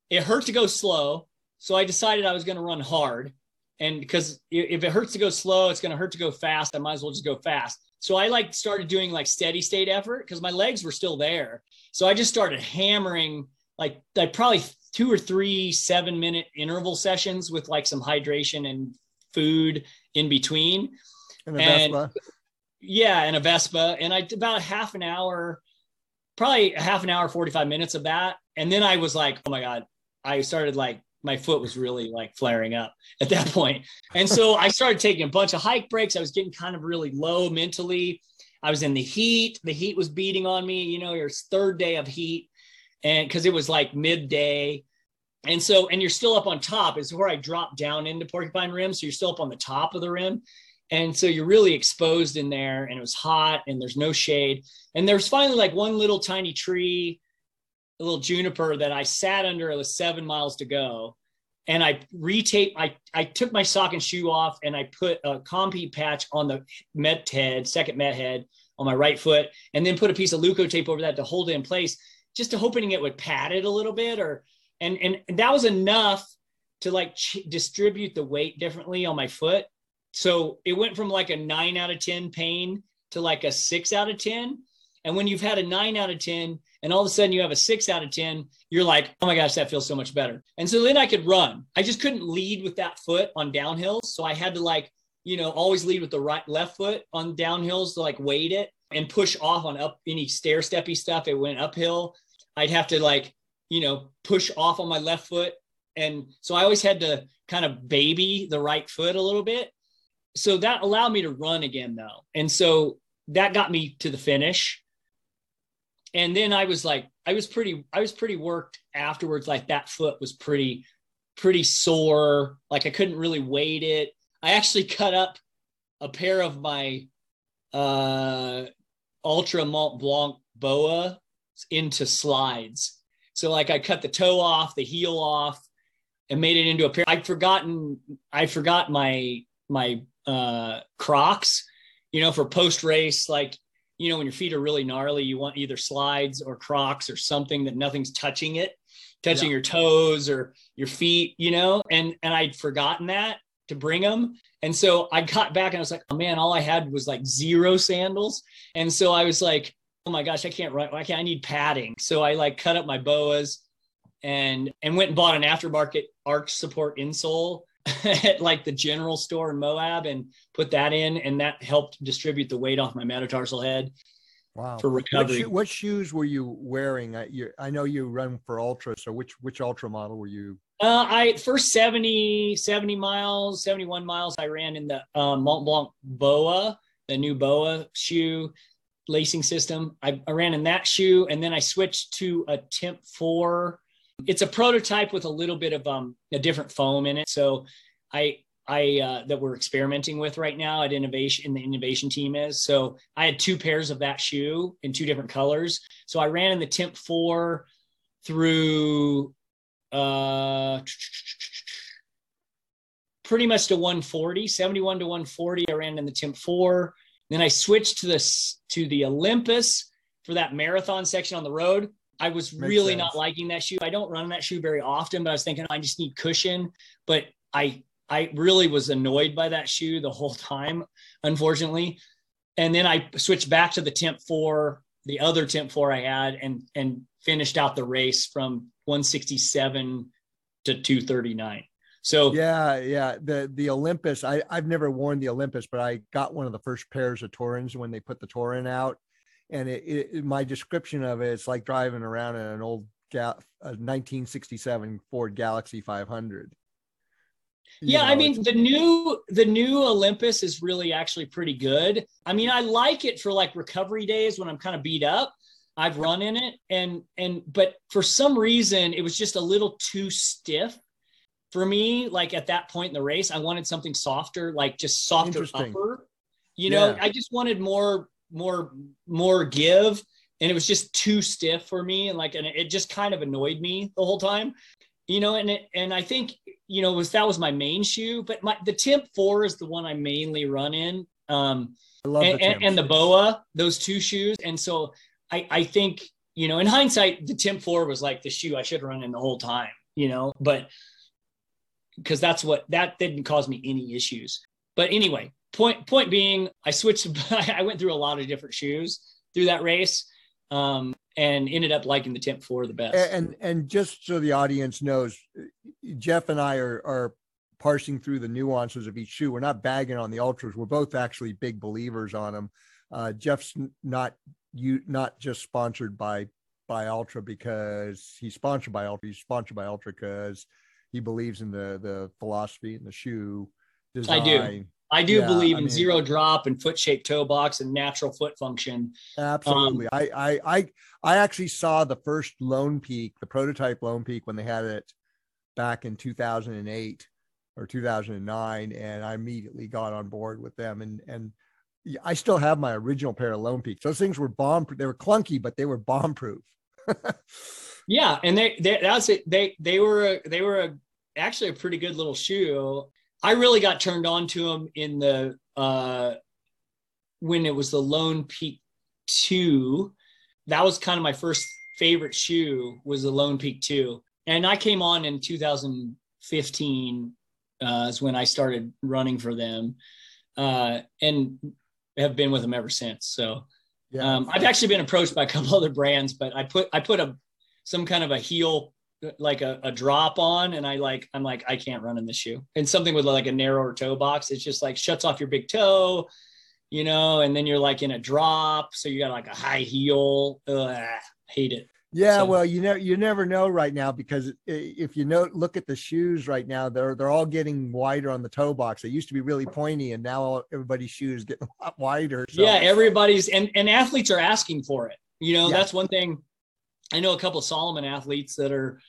it hurt to go slow, so I decided I was going to run hard, and because if it hurts to go slow, it's going to hurt to go fast. I might as well just go fast. So I like started doing like steady state effort because my legs were still there. So I just started hammering like like probably two or three seven minute interval sessions with like some hydration and food in between. And, and yeah, and a Vespa. And I about half an hour, probably a half an hour, 45 minutes of that. And then I was like, oh my God, I started like my foot was really like flaring up at that point. And so I started taking a bunch of hike breaks. I was getting kind of really low mentally. I was in the heat. The heat was beating on me. You know, your third day of heat and because it was like midday and so and you're still up on top is where i dropped down into porcupine rim so you're still up on the top of the rim and so you're really exposed in there and it was hot and there's no shade and there's finally like one little tiny tree a little juniper that i sat under it was seven miles to go. And i retaped i i took my sock and shoe off and i put a compeed patch on the met head second met head on my right foot and then put a piece of Luco Leukotape over that to hold it in place just hoping it would pad it a little bit or and and that was enough to like ch- distribute the weight differently on my foot. So it went from like a 9 out of 10 pain to like a 6 out of 10 and when you've had a 9 out of 10 and all of a sudden you have a 6 out of 10 you're like oh my gosh that feels so much better and so then i could run i just couldn't lead with that foot on downhills so i had to like you know always lead with the right left foot on downhills to like weight it and push off on up any stair steppy stuff it went uphill I'd have to like, you know, push off on my left foot. And so I always had to kind of baby the right foot a little bit. So that allowed me to run again though. And so that got me to the finish. And then I was like, I was pretty, I was pretty worked afterwards. Like that foot was pretty, pretty sore. Like I couldn't really weight it. I actually cut up a pair of my uh Altra Mont Blanc Boa into slides. So like I cut the toe off, the heel off, and made it into a pair. I'd forgotten I forgot my my uh Crocs, you know, for post race, like you know, when your feet are really gnarly, you want either slides or Crocs or something that nothing's touching it, touching yeah. your toes or your feet, you know, and and I'd forgotten that to bring them. And so I got back and I was like, oh man, all I had was like zero sandals. And so I was like, oh my gosh, I can't run. Why can't I need padding? So I like cut up my boas and and went and bought an aftermarket arch support insole at like the general store in Moab and put that in, and that helped distribute the weight off my metatarsal head. Wow. For recovery. What, what shoes were you wearing? I, you, I know you run for Altra. So which which Altra model were you? Uh, I first 70, 70 miles, 71 miles. I ran in the uh, Mont Blanc Boa, the new Boa shoe lacing system. I, I, ran in that shoe and then I switched to a Timp 4. It's a prototype with a little bit of um, a different foam in it. So I I uh, that we're experimenting with right now at innovation in the innovation team is. So I had two pairs of that shoe in two different colors. So I ran in the Timp 4 through uh pretty much to 140, 71 to 140. I ran in the Timp 4. Then I switched to this to the Olympus for that marathon section on the road. I was Makes really sense. not liking that shoe. I don't run that shoe very often, but I was thinking oh, I just need cushion. But I I really was annoyed by that shoe the whole time, unfortunately. And then I switched back to the Timp 4, the other Timp 4 I had, and and finished out the race from 167 to 239. So yeah, yeah. The the Olympus, I, I've never worn the Olympus, but I got one of the first pairs of Torins when they put the Torin out. And it, it my description of it, it's like driving around in an old Gal- 1967 Ford Galaxie 500. yeah, know, I mean the new the new Olympus is really actually pretty good. I mean, I like it for like recovery days when I'm kind of beat up. I've run in it and and but for some reason it was just a little too stiff for me, like at that point in the race, I wanted something softer, like just softer upper. You know, yeah. I just wanted more, more, more give, and it was just too stiff for me, and like, and it just kind of annoyed me the whole time. You know, and it, and I think you know was that was my main shoe, but my the Timp Four is the one I mainly run in. Um, I love and, the and, and the Boa, those two shoes, and so I I think you know in hindsight the Timp Four was like the shoe I should run in the whole time. You know, but because that's what that didn't cause me any issues. But anyway, point point being, I switched. I went through a lot of different shoes through that race, um, and ended up liking the Timp Four the best. And and just so the audience knows, Jeff and I are are parsing through the nuances of each shoe. We're not bagging on the Altras. We're both actually big believers on them. Uh, Jeff's not you not just sponsored by by Altra because he's sponsored by Altra. He's sponsored by Altra because he believes in the the philosophy and the shoe design. I do. I do yeah, believe I in mean, zero drop and foot shaped toe box and natural foot function. Absolutely. Um, I, I I I actually saw the first Lone Peak, the prototype Lone Peak when they had it back in 2008 or 2009 and I immediately got on board with them and and I still have my original pair of Lone Peaks. Those things were bomb they were clunky but they were bomb proof. yeah, and they, they that's it. They they were a, they were a, actually a pretty good little shoe. I really got turned on to them in the uh, when it was the Lone Peak Two. That was kind of my first favorite shoe was the Lone Peak Two, and I came on in 2015 uh, is when I started running for them, uh, and have been with them ever since. So. Yeah. Um, I've actually been approached by a couple other brands, but I put I put a some kind of a heel like a, a drop on and I like I'm like I can't run in this shoe. And something with like a narrower toe box, it's just like shuts off your big toe, you know, and then you're like in a drop, so you got like a high heel. Ugh, hate it. Yeah, so, well, you know, you never know right now because if you know, look at the shoes right now, they're they're all getting wider on the toe box. They used to be really pointy, and now everybody's shoes getting a lot wider. So. Yeah, everybody's and and athletes are asking for it. You know, yeah. that's one thing I know a couple of Salomon athletes that are,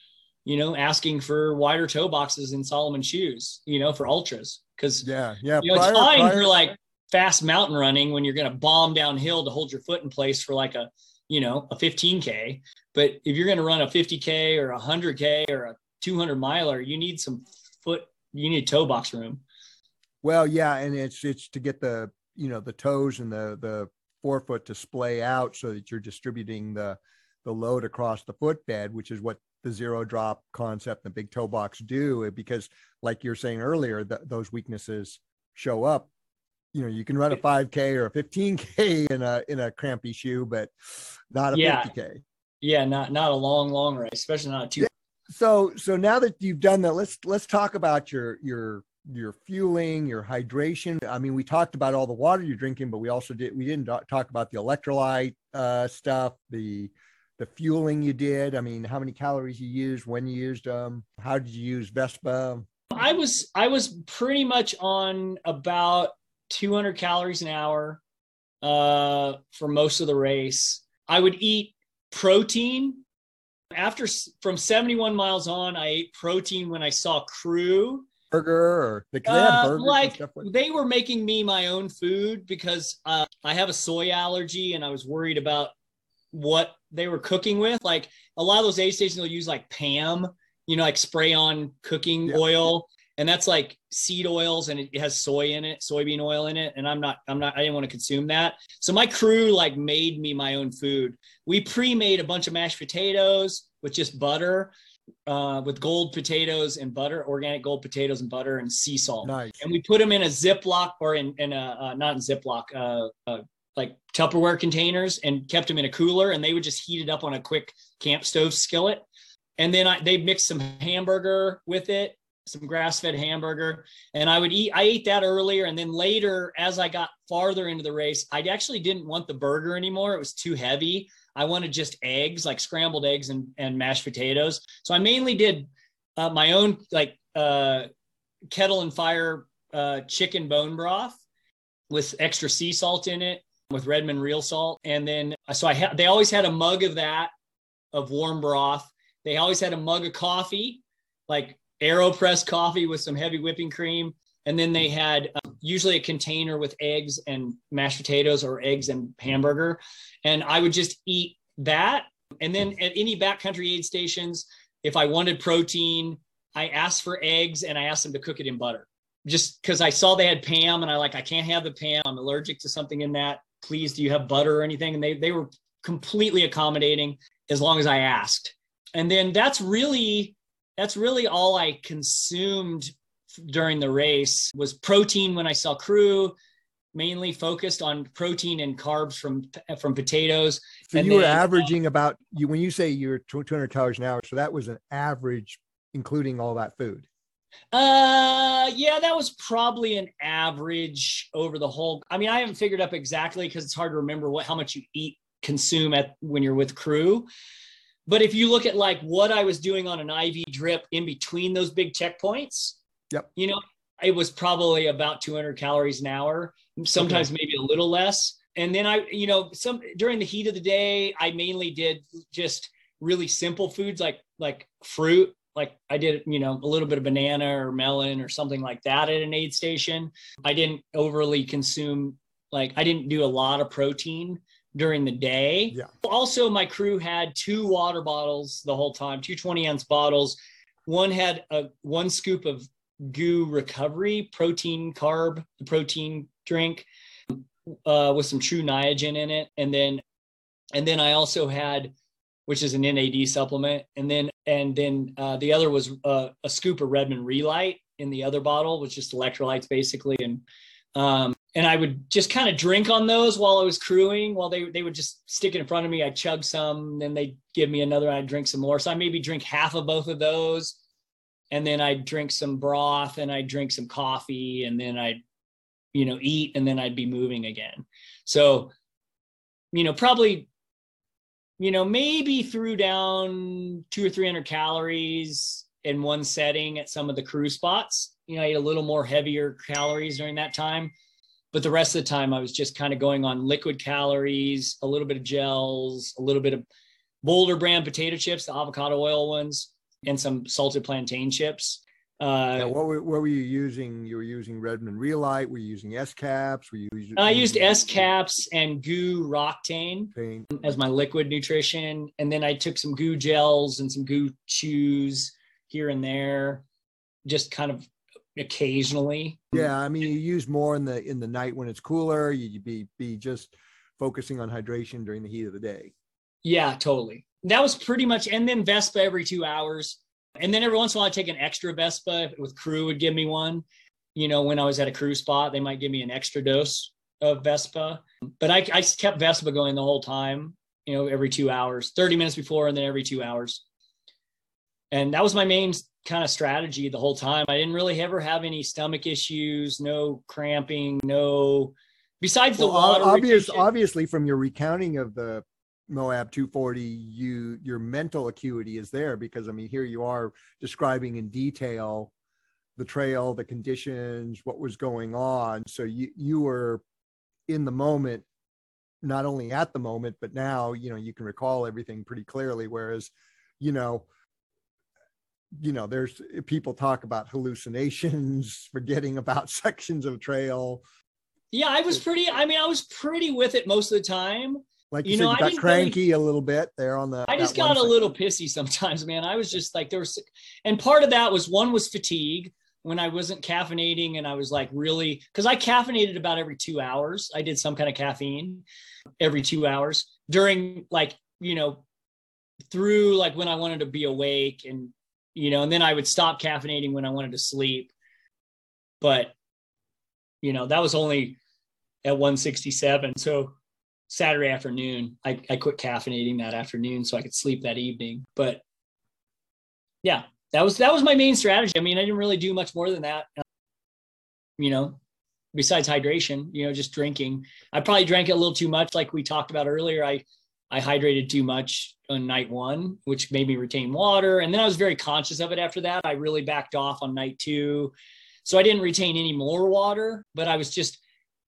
you know, asking for wider toe boxes in Salomon shoes, you know, for ultras. Cause yeah, yeah, you know, prior, it's fine prior, for like fast mountain running when you're going to bomb downhill to hold your foot in place for like a, you know, a 15K. But if you're going to run a 50K or a 100K or a 200 miler, you need some foot, you need toe box room. Well, yeah. And it's, it's to get the, you know, the toes and the, the forefoot to splay out so that you're distributing the, the load across the footbed, which is what the zero drop concept and the big toe box do. Because, like you're saying earlier, that those weaknesses show up. You know, you can run a 5K or a 15K in a in a crampy shoe, but not a yeah. 50K. Yeah, not not a long, long race, especially not a two. So so now that you've done that, let's let's talk about your your your fueling, your hydration. I mean, we talked about all the water you're drinking, but we also did we didn't talk about the electrolyte uh, stuff, the the fueling you did. I mean, how many calories you used, when you used them, how did you use Vespa? I was I was pretty much on about 200 calories an hour uh, for most of the race. I would eat protein after from 71 miles on. I ate protein when I saw crew burger or the uh, like, like they were making me my own food because uh, I have a soy allergy and I was worried about what they were cooking with. Like a lot of those aid stations will use like Pam, you know, like spray on cooking oil. and that's like seed oils and it has soy in it soybean oil in it and i'm not i'm not i didn't want to consume that so my crew like made me my own food we pre-made a bunch of mashed potatoes with just butter uh, with gold potatoes and butter organic gold potatoes and butter and sea salt Nice. and we put them in a ziploc or in, in a uh, not in ziploc uh, uh, like tupperware containers and kept them in a cooler and they would just heat it up on a quick camp stove skillet. And then I, they mixed some hamburger with it some grass-fed hamburger and i would eat i ate that earlier and then later as i got farther into the race i actually didn't want the burger anymore. It was too heavy. I wanted just eggs like scrambled eggs and, and mashed potatoes. So i mainly did uh, my own like uh, kettle and fire uh, chicken bone broth with extra sea salt in it with redmond real salt. And then so i had they always had a mug of that of warm broth. They always had a mug of coffee like aeropress coffee with some heavy whipping cream. And then they had um, usually a container with eggs and mashed potatoes or eggs and hamburger. And i would just eat that. And then at any backcountry aid stations if i wanted protein i asked for eggs and i asked them to cook it in butter. Just because i saw they had pam and i like i can't have the pam i'm allergic to something in that please do you have butter or anything and they, they were completely accommodating as long as i asked and then that's really that's really all I consumed during the race was protein when I saw crew, mainly focused on protein and carbs from from potatoes. So And you were then- averaging about you when you say you're 200 calories an hour. So that was an average, including all that food. Uh, yeah, that was probably an average over the whole. I mean, I haven't figured up exactly because it's hard to remember what how much you eat consume at when you're with crew. But if you look at like what I was doing on an IV drip in between those big checkpoints, Yep. you know, it was probably about 200 calories an hour, sometimes maybe a little less. And then I, you know, some during the heat of the day, I mainly did just really simple foods like like fruit. Like I did, you know, a little bit of banana or melon or something like that at an aid station. I didn't overly consume like I didn't do a lot of protein during the day. Yeah. Also, my crew had two water bottles the whole time, two 20 ounce bottles. One had a one scoop of GU recovery protein carb, the protein drink uh, with some Tru Niagen in it. And then, and then I also had, which is an NAD supplement. And then, and then uh, the other was uh, a scoop of Redmond Relight in the other bottle, which is electrolytes basically. And, um, and I would just kind of drink on those while I was crewing. While they they would just stick it in front of me, I'd chug some, then they'd give me another, I'd drink some more. So I maybe drink half of both of those, and then I'd drink some broth, and I'd drink some coffee, and then I'd, you know, eat, and then I'd be moving again. So, you know, probably, you know, maybe threw down two or three hundred calories in one setting at some of the crew spots. You know, I ate a little more heavier calories during that time but the rest of the time I was just kind of going on liquid calories, a little bit of gels, a little bit of Boulder brand potato chips, the avocado oil ones, and some salted plantain chips. Uh, Now, what, were, what were you using? You were using Redmond Relight. Were you using S caps? Were you using? I used S caps and GU Roctane Pain? as my liquid nutrition, and then I took some GU gels and some GU chews here and there, just kind of occasionally. Yeah, I mean, you use more in the in the night when it's cooler. You be be just focusing on hydration during the heat of the day. Yeah, totally. That was pretty much, and then Vespa every two hours. And then every once in a while, I'd take an extra Vespa with crew would give me one. You know, when I was at a crew spot, they might give me an extra dose of Vespa. But I, I kept Vespa going the whole time, you know, every two hours, 30 minutes before, and then every two hours. And that was my main kind of strategy the whole time. I didn't really ever have any stomach issues, no cramping, no, besides the Well, water. obvious, retention. obviously, from your recounting of the Moab 240, you your mental acuity is there because I mean, here you are describing in detail the trail, the conditions, what was going on. So you you were in the moment, not only at the moment, but now you know you can recall everything pretty clearly. Whereas, you know, you know, there's people talk about hallucinations, forgetting about sections of trail. Yeah, I was pretty. I mean, I was pretty with it most of the time. Like you, You said, know, you I got didn't really- cranky a little bit there on the. I just got a section. little pissy sometimes, man. I was just like, there was, and part of that was one was fatigue. when I wasn't caffeinating and I was like really because I caffeinated about every two hours. I did some kind of caffeine every two hours during like you know through like when I wanted to be awake and you know and then I would stop caffeinating when I wanted to sleep. But you know that was only at 167. So Saturday afternoon, I, I quit caffeinating that afternoon so I could sleep that evening. But yeah, that was that was my main strategy. I mean, I didn't really do much more than that. Um, you know, besides hydration, you know, just drinking. I probably drank a little too much, like we talked about earlier. I I hydrated too much on night one, which made me retain water, and then I was very conscious of it after that. I really backed off on night two, so I didn't retain any more water, but I was just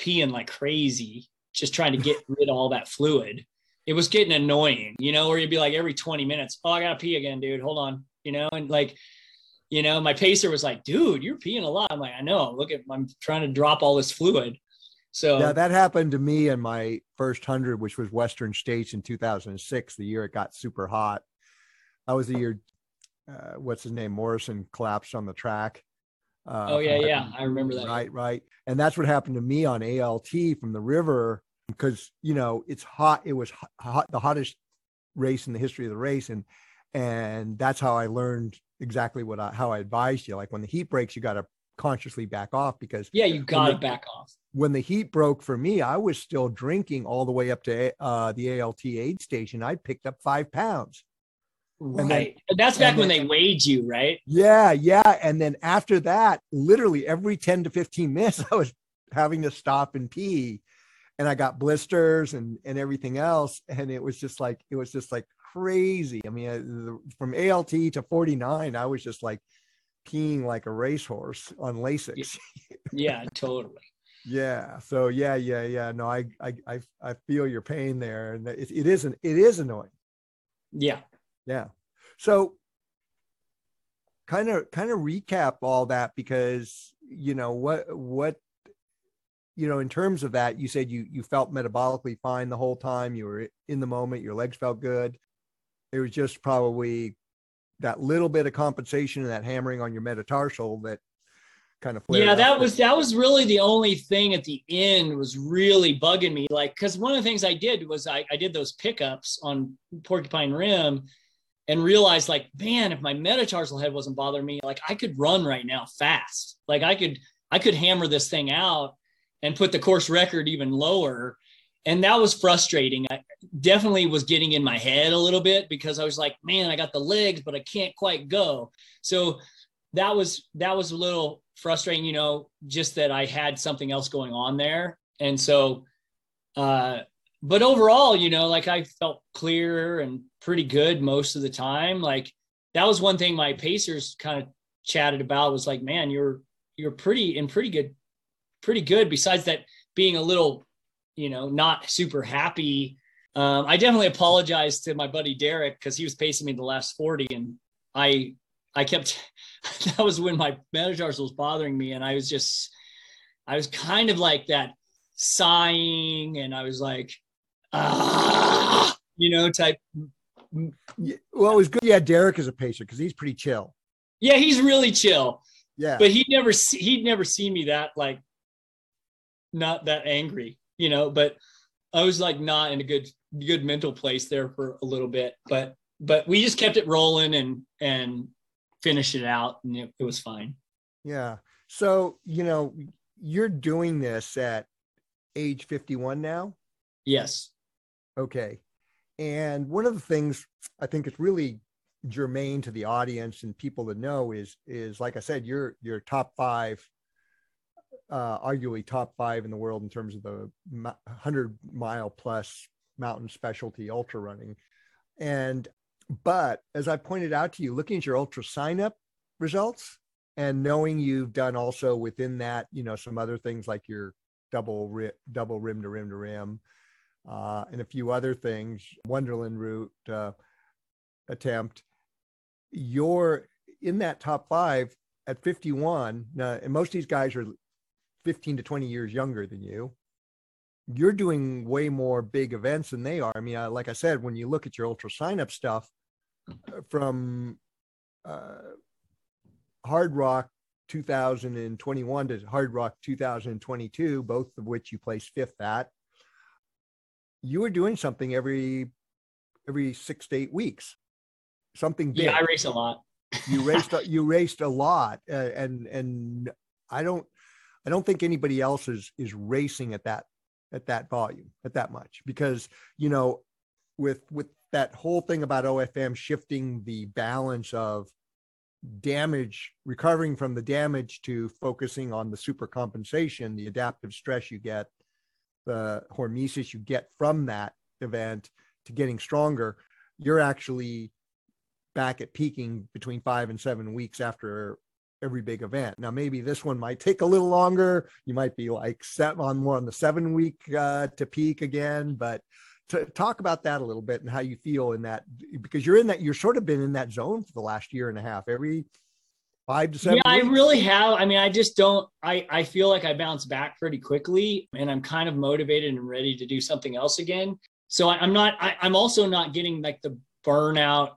peeing like crazy, just trying to get rid of all that fluid. It was getting annoying, you know, where you'd be like every 20 minutes, oh, I gotta pee again, dude. Hold on, you know, and like, you know, my pacer was like, dude, you're peeing a lot. I'm like, I know. Look at, I'm trying to drop all this fluid. So yeah, that happened to me in my first hundred, which was Western States in 2006, the year it got super hot. That was the year, uh, what's his name, Morrison collapsed on the track. Uh, oh yeah, yeah, I remember that. Right, right, and that's what happened to me on ALT from the river because you know it's hot. It was hot, the hottest race in the history of the race, and and that's how I learned exactly what I how I advised you. Like when the heat breaks, you got to consciously back off because yeah, you got to back off. When the heat broke for me, I was still drinking all the way up to uh, the ALT aid station. I picked up five pounds. Right. Then, that's back when they weighed you, right? Yeah, yeah. And then after that, literally every 10 to 15 minutes, I was having to stop and pee. And I got blisters and and everything else. And it was just like, it was just like crazy. I mean, uh, from ALT to 49, I was just like peeing like a racehorse on Lasix. Yeah, totally. yeah. So yeah, yeah, yeah. No, I I I, I feel your pain there. And it, it isn't, it is annoying. Yeah. Yeah. So kind of kind of recap all that because you know what what you know in terms of that you said you you felt metabolically fine the whole time you were in the moment your legs felt good it was just probably that little bit of compensation and that hammering on your metatarsal that kind of yeah that was that was really the only thing at the end was really bugging me like because one of the things i did was I, I did those pickups on porcupine rim and realized like, man, if my metatarsal head wasn't bothering me, like I could run right now fast. Like I could, I could hammer this thing out and put the course record even lower. And that was frustrating. I definitely was getting in my head a little bit because I was like, man, I got the legs, but I can't quite go. So that was that was a little frustrating, you know, just that I had something else going on there. And so uh but overall, you know, like I felt clear and pretty good most of the time. Like that was one thing my Pacers kind of chatted about was like, man, you're you're pretty in pretty good, pretty good. Besides that, being a little, you know, not super happy. Um, I definitely apologized to my buddy Derek because he was pacing me the last 40 and I I kept that was when my metatarsal was bothering me and I was just I was kind of like that sighing and I was like ah, you know, type. Well, it was good. Yeah, Derek is a patient because he's pretty chill. Yeah, he's really chill. Yeah, but he'd never he'd never seen me that like not that angry, you know. But I was like not in a good good mental place there for a little bit, but but we just kept it rolling and and finished it out, and it, it was fine. Yeah. So you know, you're doing this at age 51 now. Yes. Okay. And one of the things I think is really germane to the audience and people to know is is like I said, you're you're top five, uh, arguably top five in the world in terms of the hundred mile plus mountain specialty ultra running. And but as I pointed out to you, looking at your UltraSignup results and knowing you've done also within that, you know, some other things like your double ri- double rim to rim to rim, uh, and a few other things, Wonderland route uh, attempt, you're in that top five at 51. Now, and most of these guys are 15 to 20 years younger than you. You're doing way more big events than they are. I mean, uh, like I said, when you look at your UltraSignup stuff uh, from uh, Hardrock 2021 to Hardrock 2022, both of which you placed fifth at. You were doing something every every six to eight weeks, something big. Yeah, I race a lot. you raced you raced a lot, uh, and and I don't I don't think anybody else is is racing at that at that volume at that much because you know with with that whole thing about OFM shifting the balance of damage recovering from the damage to focusing on the super compensation the adaptive stress you get the hormesis you get from that event to getting stronger you're actually back at peaking between five and seven weeks after every big event. Now, maybe this one might take a little longer. You might be like set on more on the seven week uh, to peak again, but to talk about that a little bit and how you feel in that because you're in that you're sort of been in that zone for the last year and a half every five to seven yeah weeks. i really have i mean i just don't i i feel like i bounce back pretty quickly and i'm kind of motivated and ready to do something else again so I, am not I, i'm also not getting like the burnout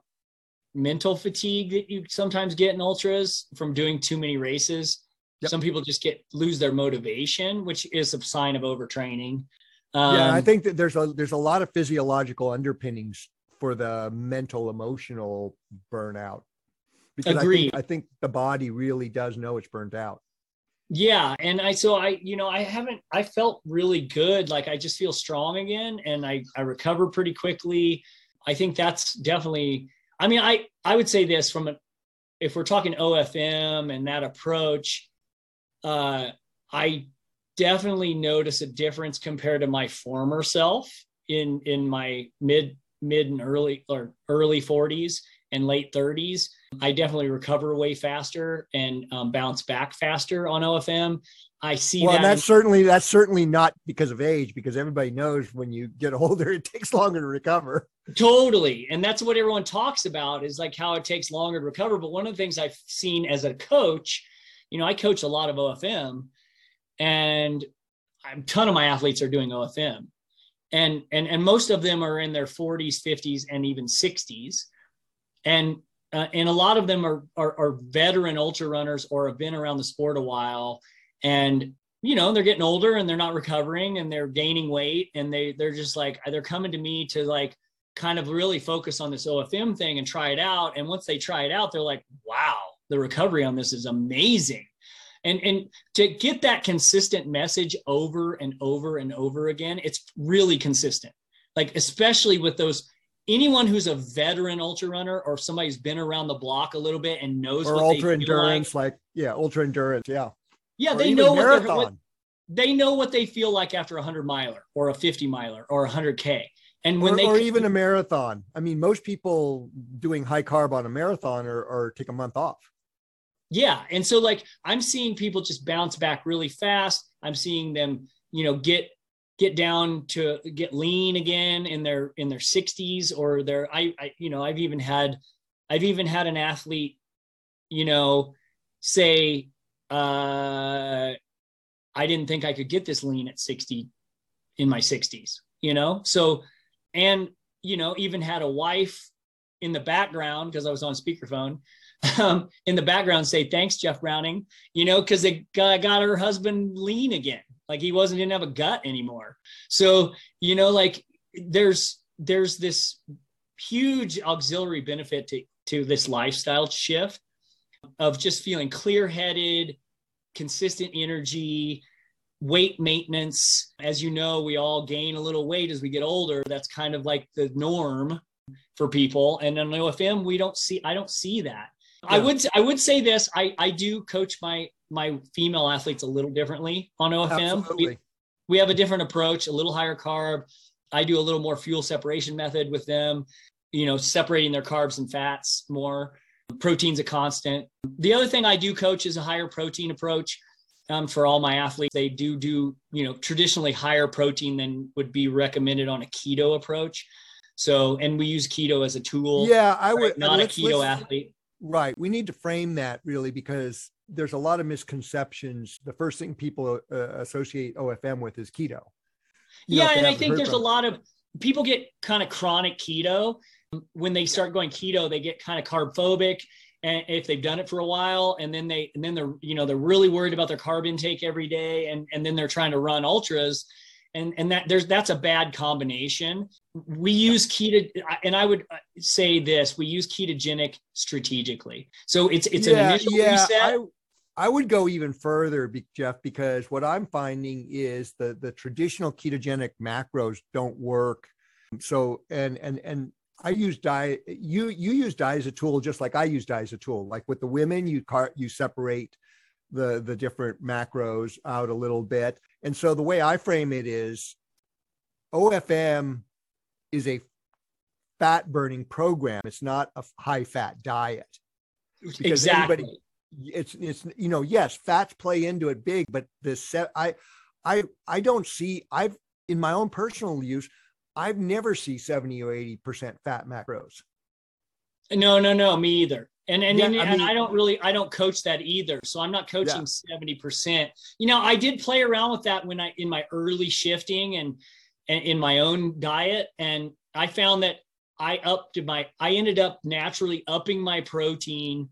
mental fatigue that you sometimes get in ultras from doing too many races. Yep. Some people just get lose their motivation, which is a sign of overtraining. Um, yeah, I um, think that there's a there's a lot of physiological underpinnings for the mental emotional burnout. Because agreed. I think, I think the body really does know it's burnt out. Yeah, and I so I you know I haven't I felt really good like I just feel strong again and I I recover pretty quickly. I think that's definitely I mean, I I would say this from a, if we're talking OFM and that approach, uh, I definitely notice a difference compared to my former self in in my mid mid and early or early 40s and late 30s. I definitely recover way faster and um, bounce back faster on OFM. I see well, that. that's in- certainly that's certainly not because of age, because everybody knows when you get older, it takes longer to recover. Totally, and that's what everyone talks about is like how it takes longer to recover. But one of the things I've seen as a coach, you know, I coach a lot of OFM, and a ton of my athletes are doing OFM, and and and most of them are in their 40s, 50s, and even 60s, and uh, and a lot of them are, are are veteran ultra runners or have been around the sport a while. And you know they're getting older and they're not recovering and they're gaining weight and they they're just like they're coming to me to like kind of really focus on this OFM thing and try it out. And once they try it out they're like wow the recovery on this is amazing. And and to get that consistent message over and over and over again it's really consistent. Like especially with those anyone who's a veteran ultra runner or somebody who's been around the block a little bit and knows or ultra endurance like. like yeah ultra endurance yeah yeah, they know what, what, they know what they feel like after a hundred miler or a 50 miler or a hundred K. And when or, they or even a marathon. I mean, most people doing high carb on a marathon or, or take a month off. Yeah. And so like I'm seeing people just bounce back really fast. I'm seeing them, you know, get get down to get lean again in their in their 60s or their I, I you know, I've even had I've even had an athlete, you know, say uh, I didn't think I could get this lean at 60 in my 60s, you know? So, and, you know, even had a wife in the background because I was on speakerphone um, in the background say, thanks, Jeff Browning, you know, because got, got her husband lean again. Like he wasn't, didn't have a gut anymore. So, you know, like there's, there's this huge auxiliary benefit to, to this lifestyle shift of just feeling clear headed, consistent energy, weight maintenance. As you know, we all gain a little weight as we get older. That's kind of like the norm for people. And on OFM, we don't see, I don't see that. I would, I would say this. I, I do coach my, my female athletes a little differently on OFM. We, we have a different approach, a little higher carb. I do a little more fuel separation method with them, you know, separating their carbs and fats more. Protein's a constant. The other thing I do coach is a higher protein approach. Um, for all my athletes, they do do you know traditionally higher protein than would be recommended on a keto approach. So, and we use keto as a tool. Yeah, I would right? not a keto athlete. Right. We need to frame that really because there's a lot of misconceptions. The first thing people uh, associate OFM with is keto. You yeah, and I think there's a lot of people get kind of chronic keto when they start going keto, they get kind of carb phobic and if they've done it for a while and then they and then they're you know they're really worried about their carb intake every day and and then they're trying to run ultras and and that there's that's a bad combination we use keto and i would say this we use ketogenic strategically so it's it's yeah, an initial yeah, reset I, I would go even further jeff because what i'm finding is the the traditional ketogenic macros don't work so and and and I use diet. You you use diet as a tool, just like I use diet as a tool. Like with the women, you car you separate the the different macros out a little bit. And so the way I frame it is, OFM is a fat burning program. It's not a high fat diet. Because exactly. it's it's you know yes, fats play into it big, but the set I I I don't see I've in my own personal use I've never see 70 or 80% fat macros. No, no, no, me either. And and, yeah, and, I, mean, I, don't really I don't coach that either. So I'm not coaching yeah. 70%. You know, I did play around with that when I in my early shifting and, and in my own diet. And I found that I upped my I ended up naturally upping my protein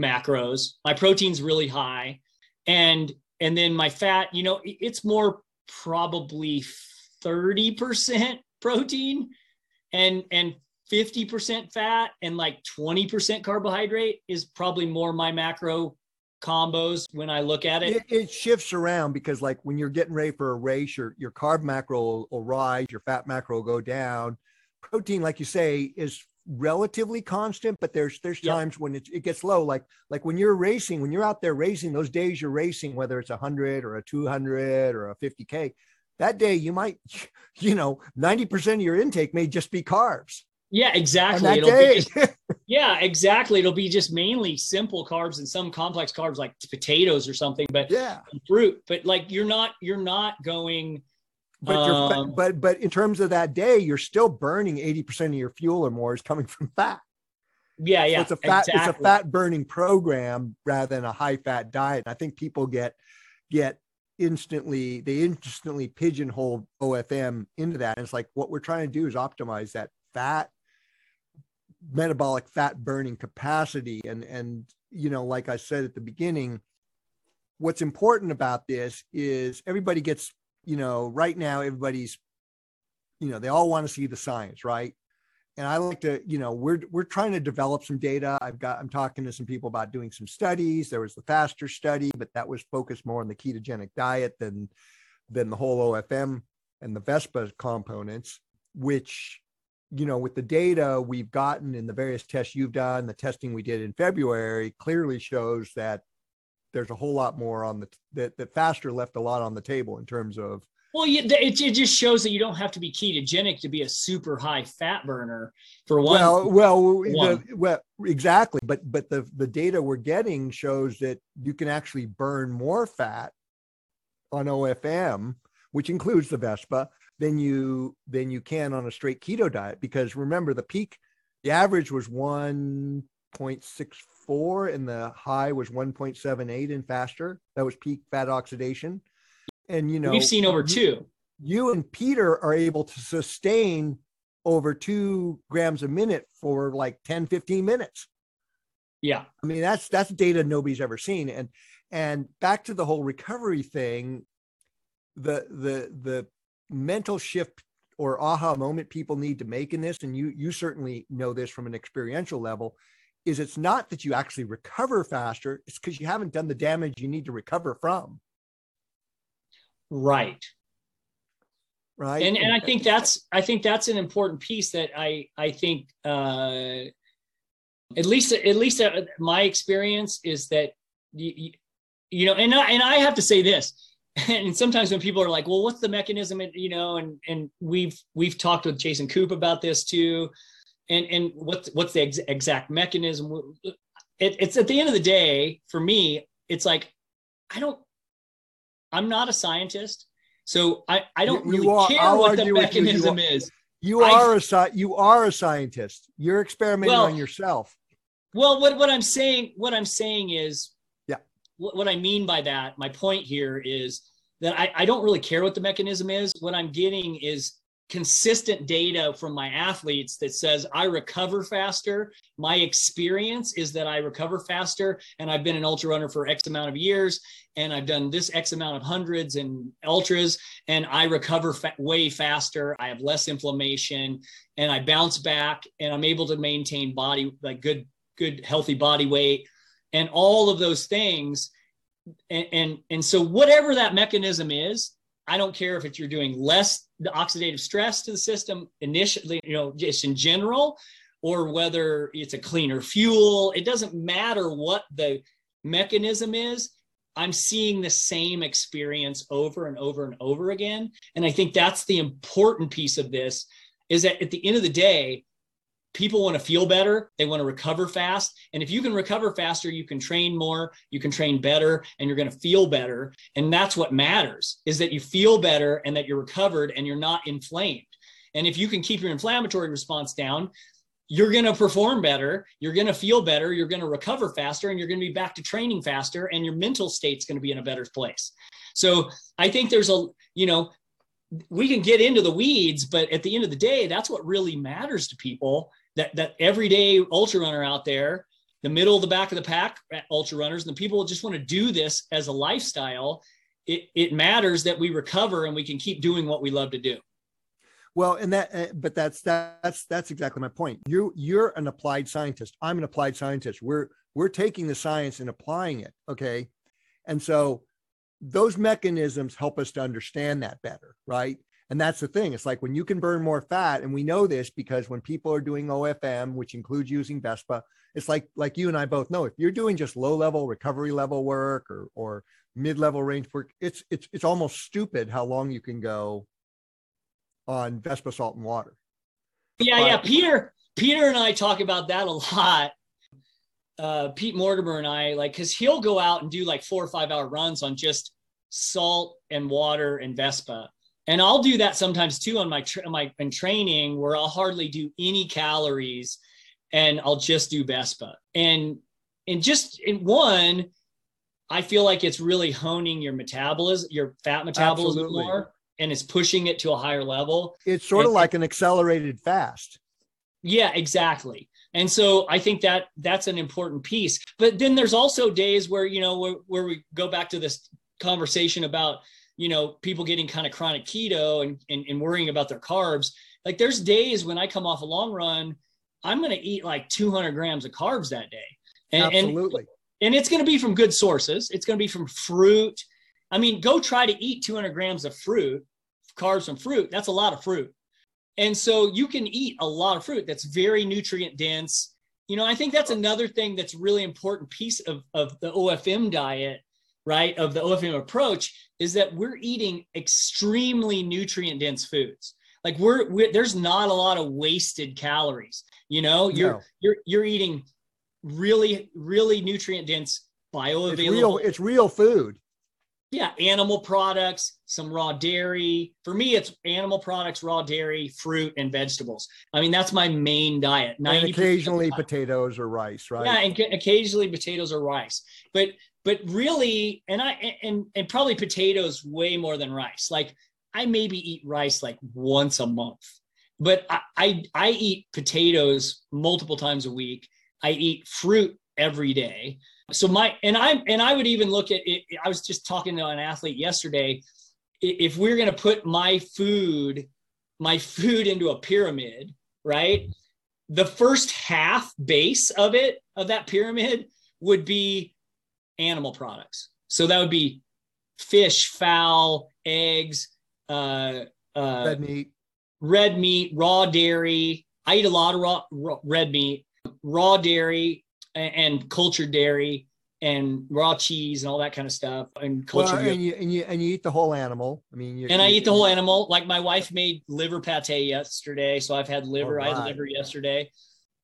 macros. My protein's really high. And and then my fat, you know, it's more probably 30% protein and and 50% fat and like 20% carbohydrate is probably more my macro combos when I look at it. it. it. shifts around because like when you're getting ready for a race, your, your carb macro will, will rise, your fat macro will go down. Protein, like you say, is relatively constant, but there's there's times when it, it gets low. Like like when you're racing, when you're out there racing, those days you're racing, whether it's a hundred or a 200 or a 50K, that day you might, you know, 90% of your intake may just be carbs. Yeah, exactly. It'll day. Just, yeah, exactly. It'll be just mainly simple carbs and some complex carbs like potatoes or something, but yeah, fruit. But like you're not, you're not going. But um, but but in terms of that day, you're still burning 80% of your fuel or more is coming from fat. Yeah, yeah. So it's a fat, exactly. it's a fat burning program rather than a high fat diet. And I think people get get instantly they instantly pigeonhole OFM into that. And it's like what we're trying to do is optimize that fat metabolic fat burning capacity. And and you know, like I said at the beginning, what's important about this is everybody gets, you know, right now everybody's, you know, they all want to see the science, right? and I like to, you know, we're we're trying to develop some data. I've got I'm talking to some people about doing some studies. There was the faster study, but that was focused more on the ketogenic diet than than the whole OFM and the Vespa components, which you know, with the data we've gotten in the various tests you've done, the testing we did in February clearly shows that there's a whole lot more on the that that faster left a lot on the table in terms of well, it, it just shows that you don't have to be ketogenic to be a super high fat burner for one. Well, well, the, well, exactly. But but the the data we're getting shows that you can actually burn more fat on OFM, which includes the Vespa, than you than you can on a straight keto diet. Because remember, the peak, the average was one point six four, and the high was one point seven eight in faster. That was peak fat oxidation and you know we've seen over two you and peter are able to sustain over two grams a minute for like 10 15 minutes yeah i mean that's that's data nobody's ever seen and and back to the whole recovery thing the the the mental shift or aha moment people need to make in this and you you certainly know this from an experiential level is it's not that you actually recover faster it's because you haven't done the damage you need to recover from. Right. Right? And and i think that's i think that's an important piece that i i think uh at least at least uh, my experience is that you, you know and I, and I have to say this and sometimes when people are like well what's the mechanism and you know and and we've we've talked with jason Koop about this too and and what's what's the ex- exact mechanism it, it's at the end of the day for me it's like i don't I'm not a scientist, so I, I don't you, really are, care I'll what the mechanism you. You is. You are I, a you are a scientist. You're experimenting well, on yourself. Well, what what I'm saying what I'm saying is. What, I mean by that, my point here is that I, I don't really care what the mechanism is. What I'm getting is consistent data from my athletes that says I recover faster. My experience is that I recover faster, and I've been an ultra runner for X amount of years, and I've done this X amount of hundreds and ultras, and I recover fa- way faster. I have less inflammation, and I bounce back, and I'm able to maintain body like good, good, healthy body weight, and all of those things. And, and, and so whatever that mechanism is, I don't care if it's you're doing less the oxidative stress to the system initially, you know, just in general, or whether it's a cleaner fuel. It doesn't matter what the mechanism is. I'm seeing the same experience over and over and over again. And I think that's the important piece of this is that at the end of the day, people want to feel better they want to recover fast and if you can recover faster you can train more you can train better and you're going to feel better and that's what matters is that you feel better and that you're recovered and you're not inflamed. And if you can keep your inflammatory response down you're going to perform better you're going to feel better you're going to recover faster and you're going to be back to training faster and your mental state's going to be in a better place. So i think there's a you know we can get into the weeds but at the end of the day that's what really matters to people that that everyday ultra runner out there, the middle of the back of the pack ultra runners, and the people just want to do this as a lifestyle. It, it matters that we recover and we can keep doing what we love to do. Well, and that, eh, but that's that's that's exactly my point. You you're an applied scientist. I'm an applied scientist. We're we're taking the science and applying it. Okay, and so those mechanisms help us to understand that better, right? And that's the thing. It's like when you can burn more fat, and we know this because when people are doing OFM, which includes using Vespa, it's like like you and I both know if you're doing just low level recovery level work or or mid level range work, it's it's it's almost stupid how long you can go on Vespa salt and water. Yeah, but, yeah. Peter Peter and I talk about that a lot. Uh, Pete Mortimer and I like because he'll go out and do like four or five hour runs on just salt and water and Vespa and I'll do that sometimes too on my tra- my in training where I'll hardly do any calories, and I'll just do Vespa. And and just in one, I feel like it's really honing your metabolism, your fat metabolism Absolutely. more, and it's pushing it to a higher level. It's sort and, of like an accelerated fast. Yeah, exactly. And so I think that that's an important piece. But then there's also days where you know where, where we go back to this conversation about you know, people getting kind of chronic keto and, and, and worrying about their carbs. Like there's days when I come off a long run, I'm going to eat like 200 grams of carbs that day. And, Absolutely. And, and it's going to be from good sources. It's going to be from fruit. I mean, go try to eat 200 grams of fruit, carbs from fruit. That's a lot of fruit. And so you can eat a lot of fruit that's very nutrient dense. You know, I think that's another thing that's really important piece of, of the OFM diet right, of the OFM approach is that we're eating extremely nutrient dense foods. Like we're, we're, there's not a lot of wasted calories. You know, you're no. you're you're eating really really nutrient dense bioavailable. It's real, it's real food. Yeah, animal products, some raw dairy. For me, it's animal products, raw dairy, fruit, and vegetables. I mean, that's my main diet. And occasionally potatoes or rice, right? Yeah, and occasionally potatoes or rice. But but really and i and and probably potatoes way more than rice. Like i maybe eat rice like once a month. But I, I i, eat potatoes multiple times a week. I eat fruit every day. So my and i and i would even look at it i was just talking to an athlete yesterday. If we're going to put my food my food into a pyramid right? The first half base of it of that pyramid would be animal products. So that would be fish, fowl, eggs, uh, uh, red meat, red meat, raw dairy. I eat a lot of raw, raw red meat, raw dairy, and, and, cultured dairy, and raw cheese and all that kind of stuff. And cultured. Well, and you and you and you eat the whole animal. I mean, you, and I eat the whole animal. Like my wife made liver pate yesterday, so I've had liver. Right. I had liver yesterday.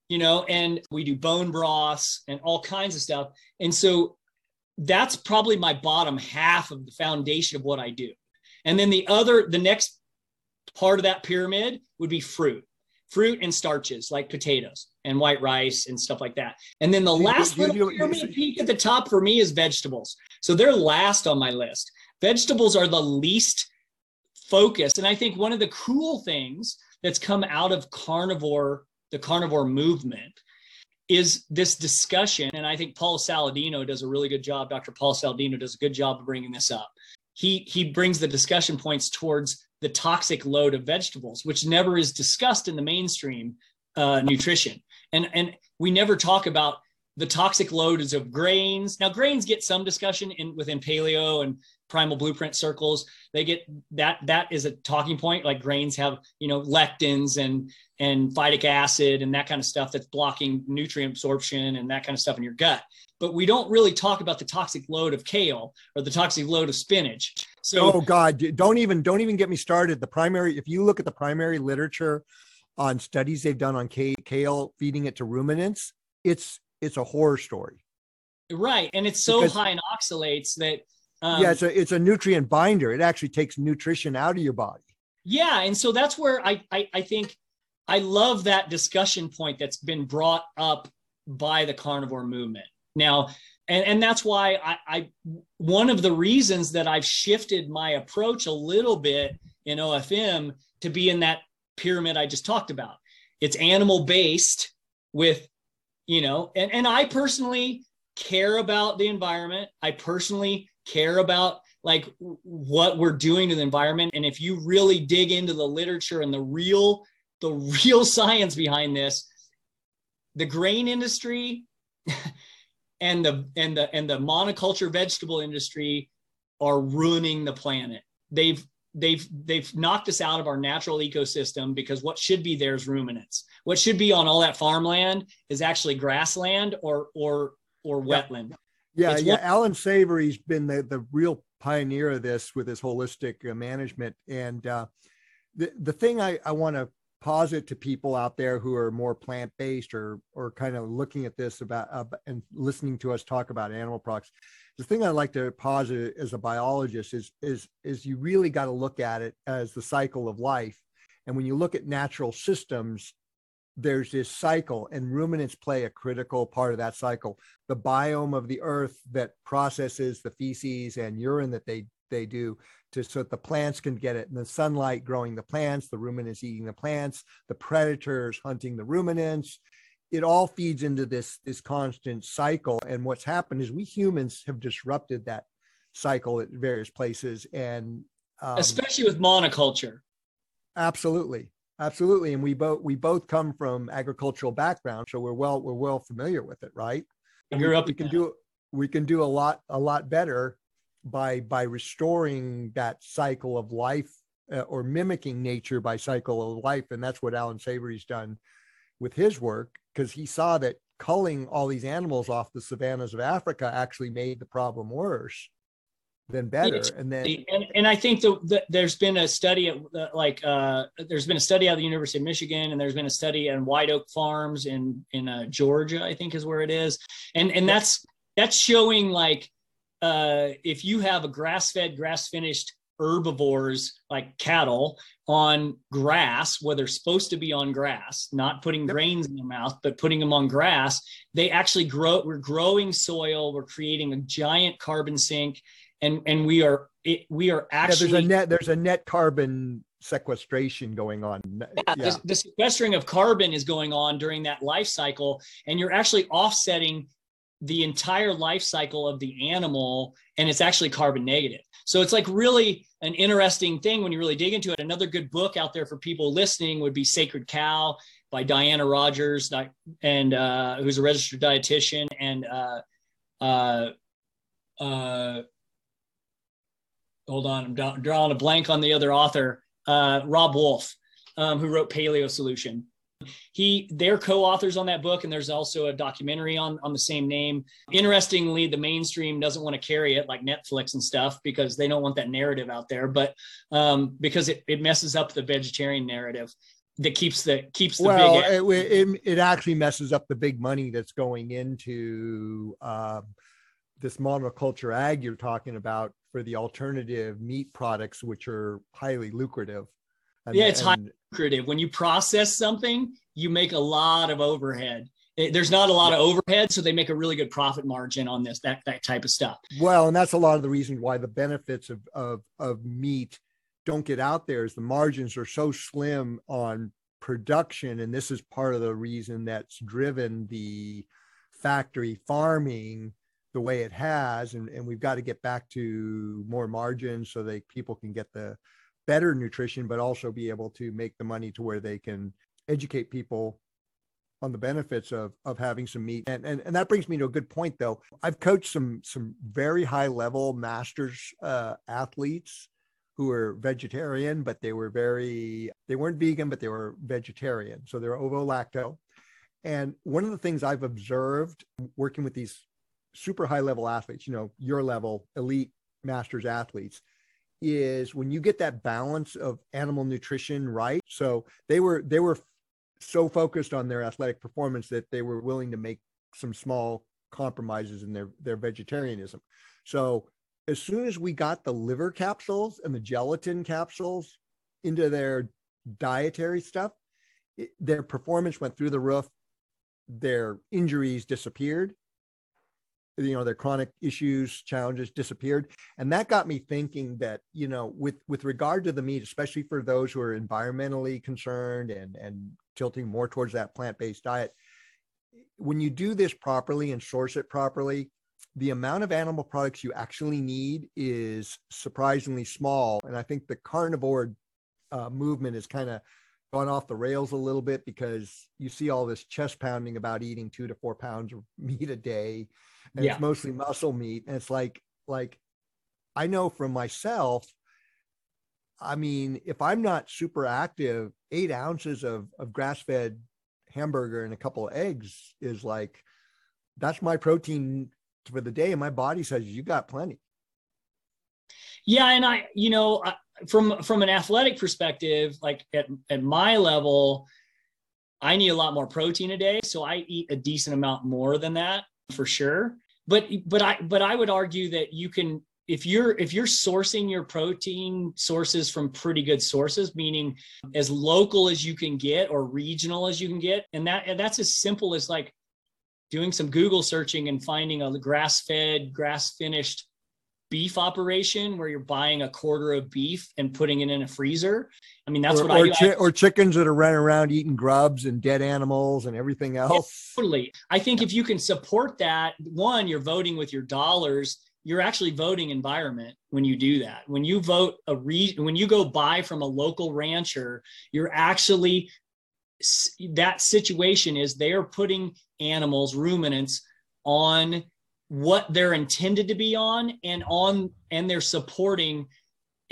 You know, and we do bone broths and all kinds of stuff. And so that's probably my bottom half of the foundation of what I do. And then the other, the next part of that pyramid would be fruit, fruit and starches like potatoes and white rice and stuff like that. And then the last you, little pyramid peak at the top for me is vegetables. So they're last on my list. Vegetables are the least focus. And I think one of the cool things that's come out of carnivore, the carnivore movement, is this discussion. And I think Paul Saladino does a really good job. Dr. Paul Saladino does a good job of bringing this up. He he brings the discussion points towards the toxic load of vegetables, which never is discussed in the mainstream uh, nutrition. And and we never talk about the toxic load is of grains. Now, grains get some discussion in within paleo and primal blueprint circles. They get that that is a talking point like grains have you know lectins and and phytic acid and that kind of stuff that's blocking nutrient absorption and that kind of stuff in your gut. But we don't really talk about the toxic load of kale or the toxic load of spinach. So oh god don't even don't even get me started. The primary if you look at the primary literature on studies they've done on kale feeding it to ruminants it's it's a horror story right and it's so because, high in oxalates that um, yeah, it's a it's a nutrient binder. It actually takes nutrition out of your body. Yeah, and so that's where I, I I think I love that discussion point that's been brought up by the carnivore movement. Now, and, and that's why I, I one of the reasons that I've shifted my approach a little bit in OFM to be in that pyramid I just talked about. It's animal based with, you know, and, and I personally care about the environment. I personally care about like what we're doing to the environment. And if you really dig into the literature and the real the real science behind this the grain industry and the and the and the monoculture vegetable industry are ruining the planet. They've they've they've knocked us out of our natural ecosystem because what should be there is ruminants what should be on all that farmland is actually grassland or or or wetland yeah, yeah. One- Allan Savory's been the, the real pioneer of this with his holistic uh, management. And uh, the, the thing I, I want to posit to people out there who are more plant based or or kind of looking at this about uh, and listening to us talk about animal products the thing i like to posit as a biologist is is is you really got to look at it as the cycle of life and when you look at natural systems there's this cycle and ruminants play a critical part of that cycle. The biome of the earth that processes the feces and urine that they they do to so that the plants can get it and the sunlight growing the plants the ruminants eating the plants the predators hunting the ruminants. It all feeds into this this constant cycle and what's happened is we humans have disrupted that cycle at various places and um, especially with monoculture. Absolutely Absolutely, and we both we both come from agricultural background, so we're well we're well familiar with it, right? You're up. We can do we can do a lot a lot better by by restoring that cycle of life uh, or mimicking nature by cycle of life, and that's what Allan Savory's done with his work because he saw that culling all these animals off the savannas of Africa actually made the problem worse than better. And then, and, and I think the, the, there's been a study at like, uh, there's been a study out of the University of Michigan and there's been a study in White Oak Farms in, in uh, Georgia, I think is where it is. And, and that's, that's showing like, uh, if you have a grass fed, grass finished herbivores like cattle on grass, where they're supposed to be on grass, not putting grains in their mouth, but putting them on grass, they actually grow. We're growing soil. We're creating a giant carbon sink and and we are it, we are actually yeah, there's a net there's a net carbon sequestration going on. Yeah, yeah. The, the, sequestering of carbon is going on during that life cycle, and you're actually offsetting the entire life cycle of the animal, and it's actually carbon negative. So it's like really an interesting thing when you really dig into it. Another good book out there for people listening would be Sacred Cow by Diana Rodgers, and uh, who's a registered dietitian, and uh, uh, uh hold on, I'm drawing a blank on the other author, uh, Robb Wolf, um, who wrote Paleo Solution. He, they're co-authors on that book, and there's also a documentary on on the same name. Interestingly, the mainstream doesn't want to carry it like Netflix and stuff because they don't want that narrative out there, but um, because it, it messes up the vegetarian narrative that keeps the keeps the well, big it, it, it actually messes up the big money that's going into um, this monoculture ag you're talking about for the alternative meat products, which are highly lucrative. And, yeah, it's and, highly lucrative. When you process something, you make a lot of overhead. Eh, there's not a lot yeah. of overhead, so they make a really good profit margin on this that that type of stuff. Well, and that's a lot of the reasons why the benefits of of of meat don't get out there is the margins are so slim on production. And this is part of the reason that's driven the factory farming the way it has. And, and we've got to get back to more margins so that people can get the better nutrition, but also be able to make the money to where they can educate people on the benefits of of having some meat. And and, and that brings me to a good point though. I've coached some some very high level masters uh, athletes who were vegetarian, but they were very they weren't vegan, but they were vegetarian. So they're ovo lacto. And one of the things I've observed working with these super high level athletes, you know, your level elite masters athletes, is when you get that balance of animal nutrition right. So they were they were so focused on their athletic performance that they were willing to make some small compromises in their their vegetarianism. So as soon as we got the liver capsules and the gelatin capsules into their dietary stuff, it, their performance went through the roof. Their injuries disappeared. You know, their chronic issues, challenges disappeared. And that got me thinking that, you know, with with regard to the meat, especially for those who are environmentally concerned and and tilting more towards that plant-based diet, when you do this properly and source it properly, the amount of animal products you actually need is surprisingly small. And I think the carnivore uh, movement has kind of gone off the rails a little bit because you see all this chest pounding about eating two to four pounds of meat a day, and yeah. it's mostly muscle meat. And it's like, like I know from myself. I mean, if I'm not super active, eight ounces of, of grass fed hamburger and a couple of eggs is like that's my protein for the day and my body says you got plenty yeah and i you know from from an athletic perspective like at, at my level i need a lot more protein a day so i eat a decent amount more than that for sure. But but i but i would argue that you can if you're if you're sourcing your protein sources from pretty good sources meaning as local as you can get or regional as you can get and that and that's as simple as like doing some Google searching and finding a grass fed, grass finished beef operation where you're buying a quarter of beef and putting it in a freezer. I mean, that's or, what I do. Chi- or chickens that are running around eating grubs and dead animals and everything else. Yeah, totally. I think if you can support that, one, you're voting with your dollars. You're actually voting environment when you do that. When you vote a re- when you go buy from a local rancher, you're actually that situation is they are putting animals, ruminants, on what they're intended to be on and on and they're supporting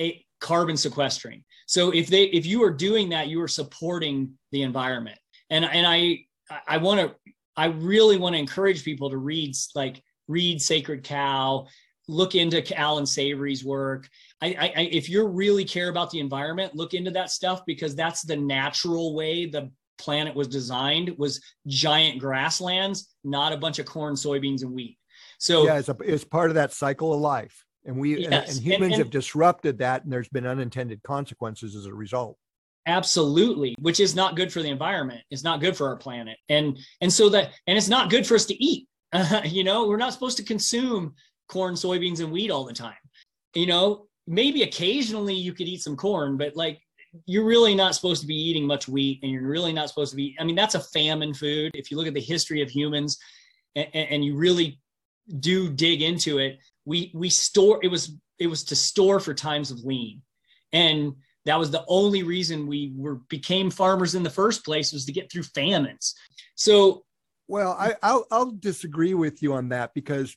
a carbon sequestering. So if they if you are doing that, you are supporting the environment. And and I I want to I really want to encourage people to read like read Sacred Cow, look into Allan Savory's work. I, I, if you really care about the environment, look into that stuff because that's the natural way the planet was designed was giant grasslands, not a bunch of corn, soybeans, and wheat. So yeah, it's, a, it's part of that cycle of life. And we yes. and, and, humans and, and, have disrupted that, and there's been unintended consequences as a result. Absolutely, which is not good for the environment. It's not good for our planet, and and so that and it's not good for us to eat. Uh, you know, we're not supposed to consume corn, soybeans, and wheat all the time. You know, maybe occasionally you could eat some corn, but like you're really not supposed to be eating much wheat and you're really not supposed to be i mean that's a famine food if you look at the history of humans and, and you really do dig into it we we store it was it was to store for times of lean and that was the only reason we were became farmers in the first place was to get through famines so well I, I'll, I'll disagree with you on that because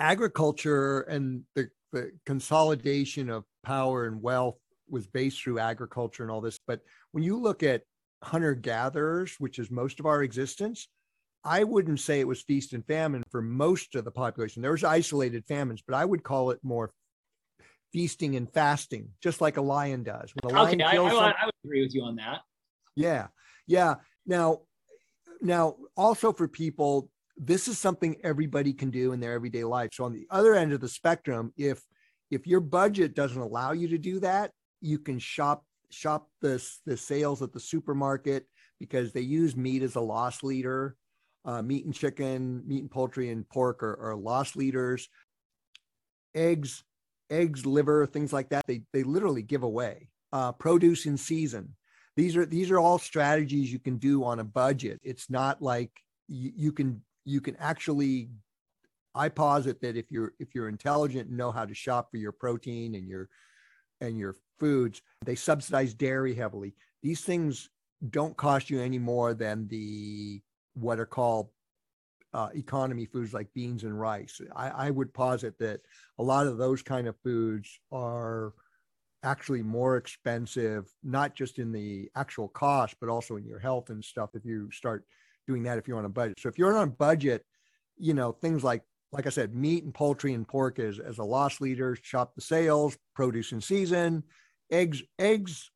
agriculture and the, the consolidation of power and wealth was based through agriculture and all this. But when you look at hunter gatherers, which is most of our existence, I wouldn't say it was feast and famine for most of the population. There was isolated famines, but I would call it more feasting and fasting, just like a lion does. When a lion okay, kills I, I, I would agree with you on that. Yeah, yeah. Now, now also for people, this is something everybody can do in their everyday life. So on the other end of the spectrum, if if your budget doesn't allow you to do that, you can shop shop the the sales at the supermarket because they use meat as a loss leader. Uh, meat and chicken, meat and poultry and pork are, are loss leaders. Eggs eggs, liver, things like that. They they literally give away. Uh, produce in season. These are these are all strategies you can do on a budget. It's not like you, you can you can actually I posit that if you're if you're intelligent and know how to shop for your protein and your and your foods, they subsidize dairy heavily. These things don't cost you any more than the what are called uh, economy foods like beans and rice. I, I would posit that a lot of those kind of foods are actually more expensive, not just in the actual cost, but also in your health and stuff. If you start doing that, if you're on a budget. So if you're on a budget, you know, things like like I said, meat and poultry and pork as, as a loss leader, shop the sales, produce in season, eggs, eggs.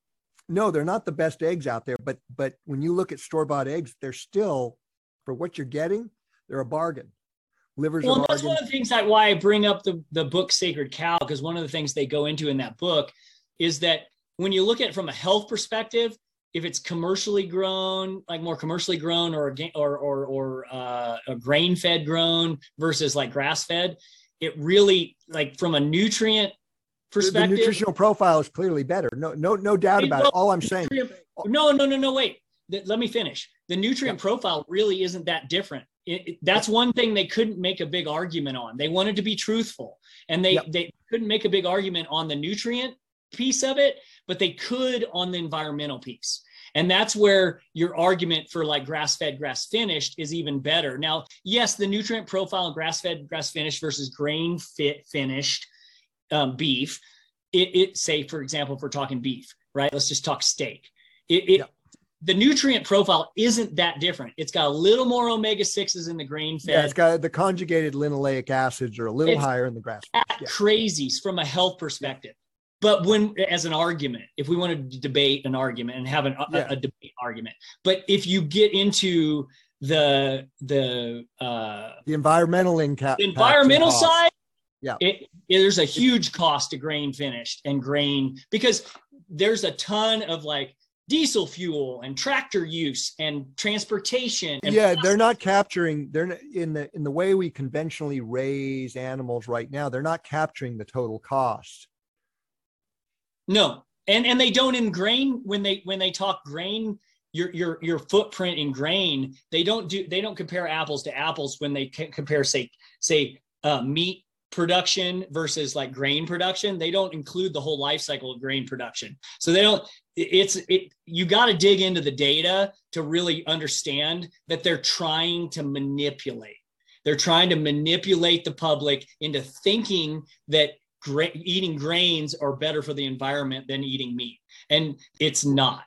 No, they're not the best eggs out there, but but when you look at store bought eggs, they're still for what you're getting, they're a bargain. Livers well, that's one of the things that why I bring up the the book Sacred Cow because one of the things they go into in that book is that when you look at it from a health perspective, if it's commercially grown, like more commercially grown or or or, or uh, a grain fed grown versus like grass fed, it really like from a nutrient perspective. The nutritional profile is clearly better. No, no, no doubt about it. All I'm saying. No, no, no, no. Wait. Let me finish. The nutrient yeah. profile really isn't that different. It, it, that's one thing they couldn't make a big argument on. They wanted to be truthful, and they yep. they couldn't make a big argument on the nutrient piece of it, but they could on the environmental piece. And that's where your argument for like grass fed, grass finished is even better. Now, yes, the nutrient profile grass fed, grass finished versus grain fit finished um, beef, it, it, say, for example, if we're talking beef, right? Let's just talk steak. It, it yeah. The nutrient profile isn't that different. It's got a little more omega 6s in the grain fed. Yeah, it's got the conjugated linoleic acids are a little it's higher in the grass. Yeah. Crazies from a health perspective but when as an argument if we want to debate an argument and have an, yeah. a, a, debate argument but if you get into the the uh the environmental impact environmental side yeah it, it, there's a huge cost to grain finished and grain because there's a ton of like diesel fuel and tractor use and transportation and yeah they're not capturing they're in the in the way we conventionally raise animals right now they're not capturing the total cost no, and and they don't in grain when they when they talk grain. Your, your your footprint in grain they don't do they don't compare apples to apples when they compare say say uh, meat production versus like grain production they don't include the whole life cycle of grain production. So they don't it's it you got to dig into the data to really understand that they're trying to manipulate. They're trying to manipulate the public into thinking that gra- eating grains are better for the environment than eating meat and it's not.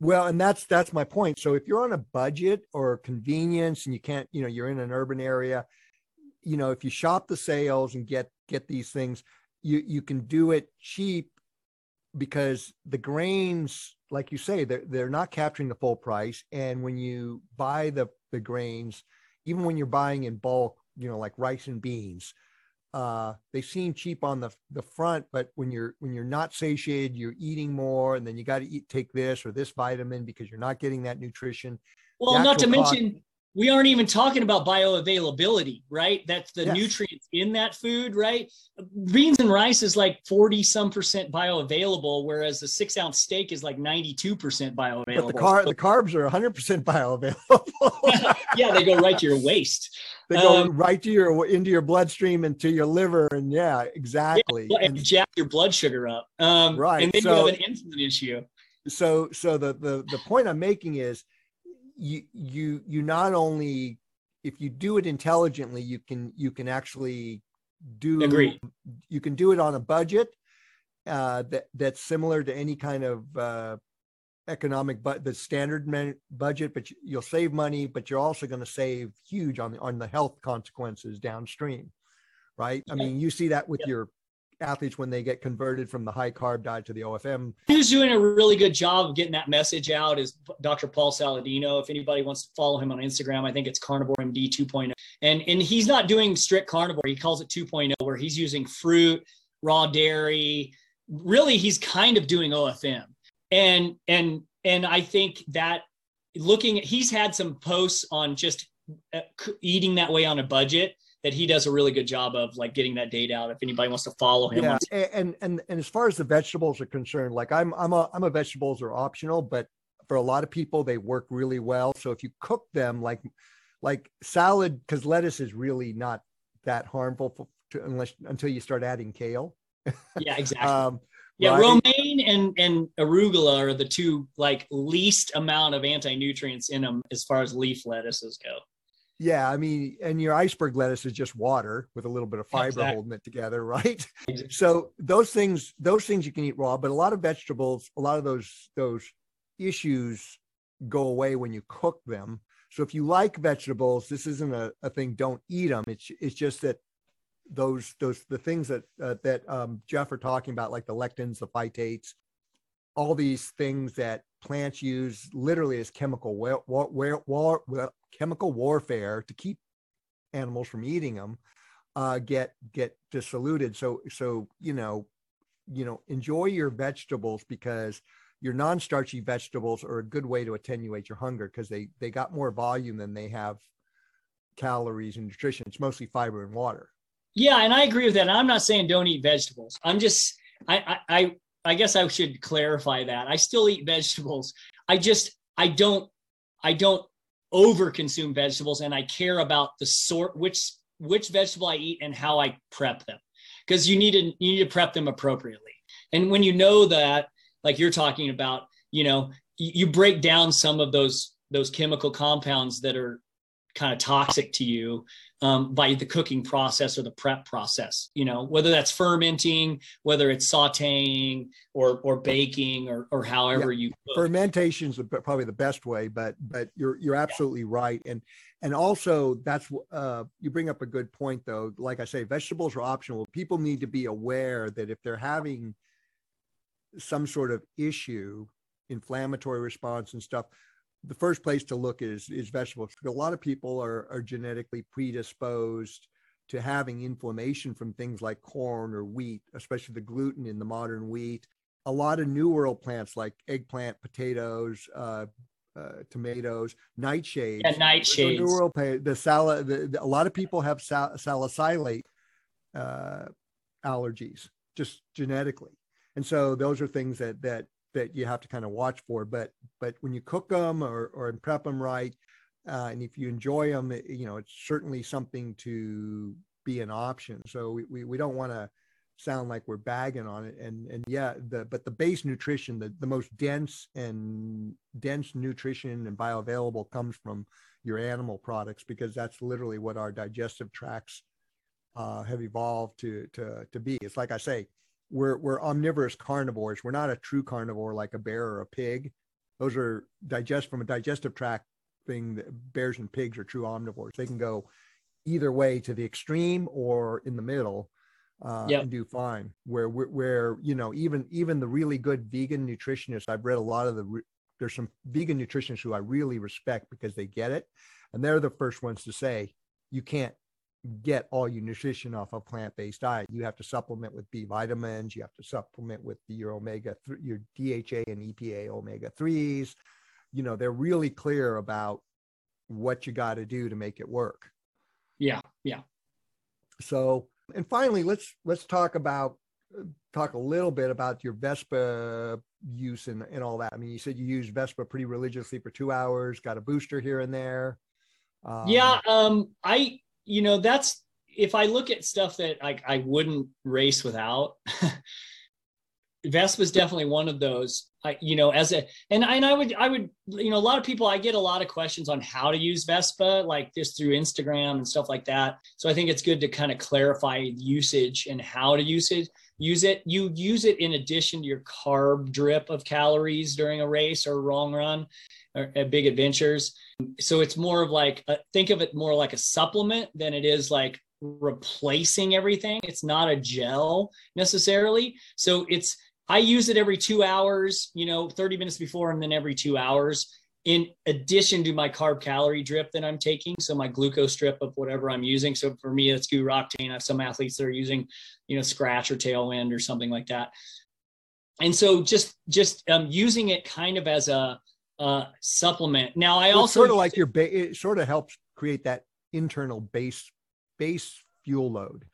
Well and that's that's my point. So if you're on a budget or convenience and you can't you know you're in an urban area you know if you shop the sales and get get these things you you can do it cheap because the grains like you say they're, they're not capturing the full price and when you buy the the grains even when you're buying in bulk you know like rice and beans uh, they seem cheap on the the front, but when you're when you're not satiated, you're eating more, and then you got to eat take this or this vitamin because you're not getting that nutrition. Well, not to cost- mention we aren't even talking about bioavailability, right? That's the yes. nutrients in that food, right? Beans and rice is like 40 some percent bioavailable, whereas the six ounce steak is like 92% bioavailable. But the, car- the carbs are 100% bioavailable. yeah, they go right to your waist. They go um, right to your into your bloodstream and to your liver, and yeah, exactly. Yeah, and, and jack your blood sugar up. Um, right, and then so, you have an insulin issue. So, so the the the point I'm making is you you you not only if you do it intelligently you can you can actually do Agree. you can do it on a budget uh, that that's similar to any kind of uh, economic but the standard man- budget but you'll save money but you're also going to save huge on the on the health consequences downstream right? I mean you see that with your athletes when they get converted from the high carb diet to the OFM. Who's doing a really good job of getting that message out is Dr. Paul Saladino. If anybody wants to follow him on Instagram, I think it's Carnivore MD 2.0. And and he's not doing strict carnivore. He calls it 2.0 where he's using fruit, raw dairy. Really he's kind of doing OFM. And and and I think that looking he's had some posts on just uh, eating that way on a budget that he does a really good job of like getting that data out if anybody wants to follow him. Yeah, and and and as far as the vegetables are concerned, like I'm I'm a I'm a vegetables are optional, but for a lot of people they work really well. So if you cook them like like salad, because lettuce is really not that harmful for, to, unless until you start adding kale. Yeah, exactly. um, yeah, right? romaine and and arugula are the two like least amount of anti-nutrients in them as far as leaf lettuces go. Yeah, I mean, and your iceberg lettuce is just water with a little bit of fiber exactly. holding it together, right? Exactly. So those things, those things you can eat raw, but a lot of vegetables, a lot of those those issues go away when you cook them. So if you like vegetables, this isn't a, a thing. Don't eat them. It's it's just that those those the things that uh, that um, Jeff are talking about, like the lectins, the phytates, all these things that plants use literally as chemical war, chemical warfare to keep animals from eating them, uh, get get dissoluted. So so you know you know enjoy your vegetables because your non-starchy vegetables are a good way to attenuate your hunger because they they got more volume than they have calories and nutrition. It's mostly fiber and water. Yeah, and I agree with that. And I'm not saying don't eat vegetables. I'm just I I I guess I should clarify that. I still eat vegetables. I just I don't I don't over consume vegetables and I care about the sort which which vegetable I eat and how I prep them. Because you need to you need to prep them appropriately. And when you know that, like you're talking about, you know, you break down some of those those chemical compounds that are kind of toxic to you um, by the cooking process or the prep process you know whether that's fermenting whether it's sauteing or or baking or or however yeah. you cook. fermentation is probably the best way but but you're you're absolutely yeah. right and and also that's uh, you bring up a good point though like i say vegetables are optional people need to be aware that if they're having some sort of issue inflammatory response and stuff the first place to look is is vegetables. A lot of people are are genetically predisposed to having inflammation from things like corn or wheat, especially the gluten in the modern wheat. A lot of new world plants like eggplant, potatoes, uh, uh, tomatoes, nightshades. Yeah, nightshades. New world the salad. The, the, a lot of people have sal- salicylate uh, allergies just genetically, and so those are things that that that you have to kind of watch for. But but when you cook them or or prep them right, uh, and if you enjoy them, you know it's certainly something to be an option. So we we, we don't want to sound like we're bagging on it and and yeah the but the base nutrition the, the most dense and dense nutrition and bioavailable comes from your animal products because that's literally what our digestive tracts uh, have evolved to to to be it's like i say we're we're omnivorous carnivores. We're not a true carnivore like a bear or a pig. Those are digest from a digestive tract thing. that Bears and pigs are true omnivores. They can go either way to the extreme or in the middle uh, yep. and do fine. Where where you know even even the really good vegan nutritionists, I've read a lot of the. There's some vegan nutritionists who I really respect because they get it, and they're the first ones to say you can't get all your nutrition off a plant-based diet. You have to supplement with B vitamins. You have to supplement with your omega, your DHA and EPA omega threes. You know, they're really clear about what you got to do to make it work. Yeah, yeah. So, and finally, let's let's talk about talk a little bit about your Vespa use and, and all that. I mean, you said you use Vespa pretty religiously for two hours, got a booster here and there. Um, yeah, um, I you know, that's if I look at stuff that like I wouldn't race without, Vespa is definitely one of those. I, you know, as a and and I would I would you know a lot of people I get a lot of questions on how to use Vespa like just through Instagram and stuff like that. So I think it's good to kind of clarify usage and how to use it. Use it. You use it in addition to your carb drip of calories during a race or long run or at big adventures. So it's more of like a, think of it more like a supplement than it is like replacing everything. It's not a gel necessarily. So it's I use it every 2 hours, you know, 30 minutes before and then every 2 hours in addition to my carb calorie drip that I'm taking. So my glucose drip of whatever I'm using. So for me, it's GU Roctane. I have some athletes that are using, you know, Scratch or Tailwind or something like that. And so just just um, using it kind of as a uh, supplement. Now, I well, also sort of like your ba- it sort of helps create that internal base base fuel load.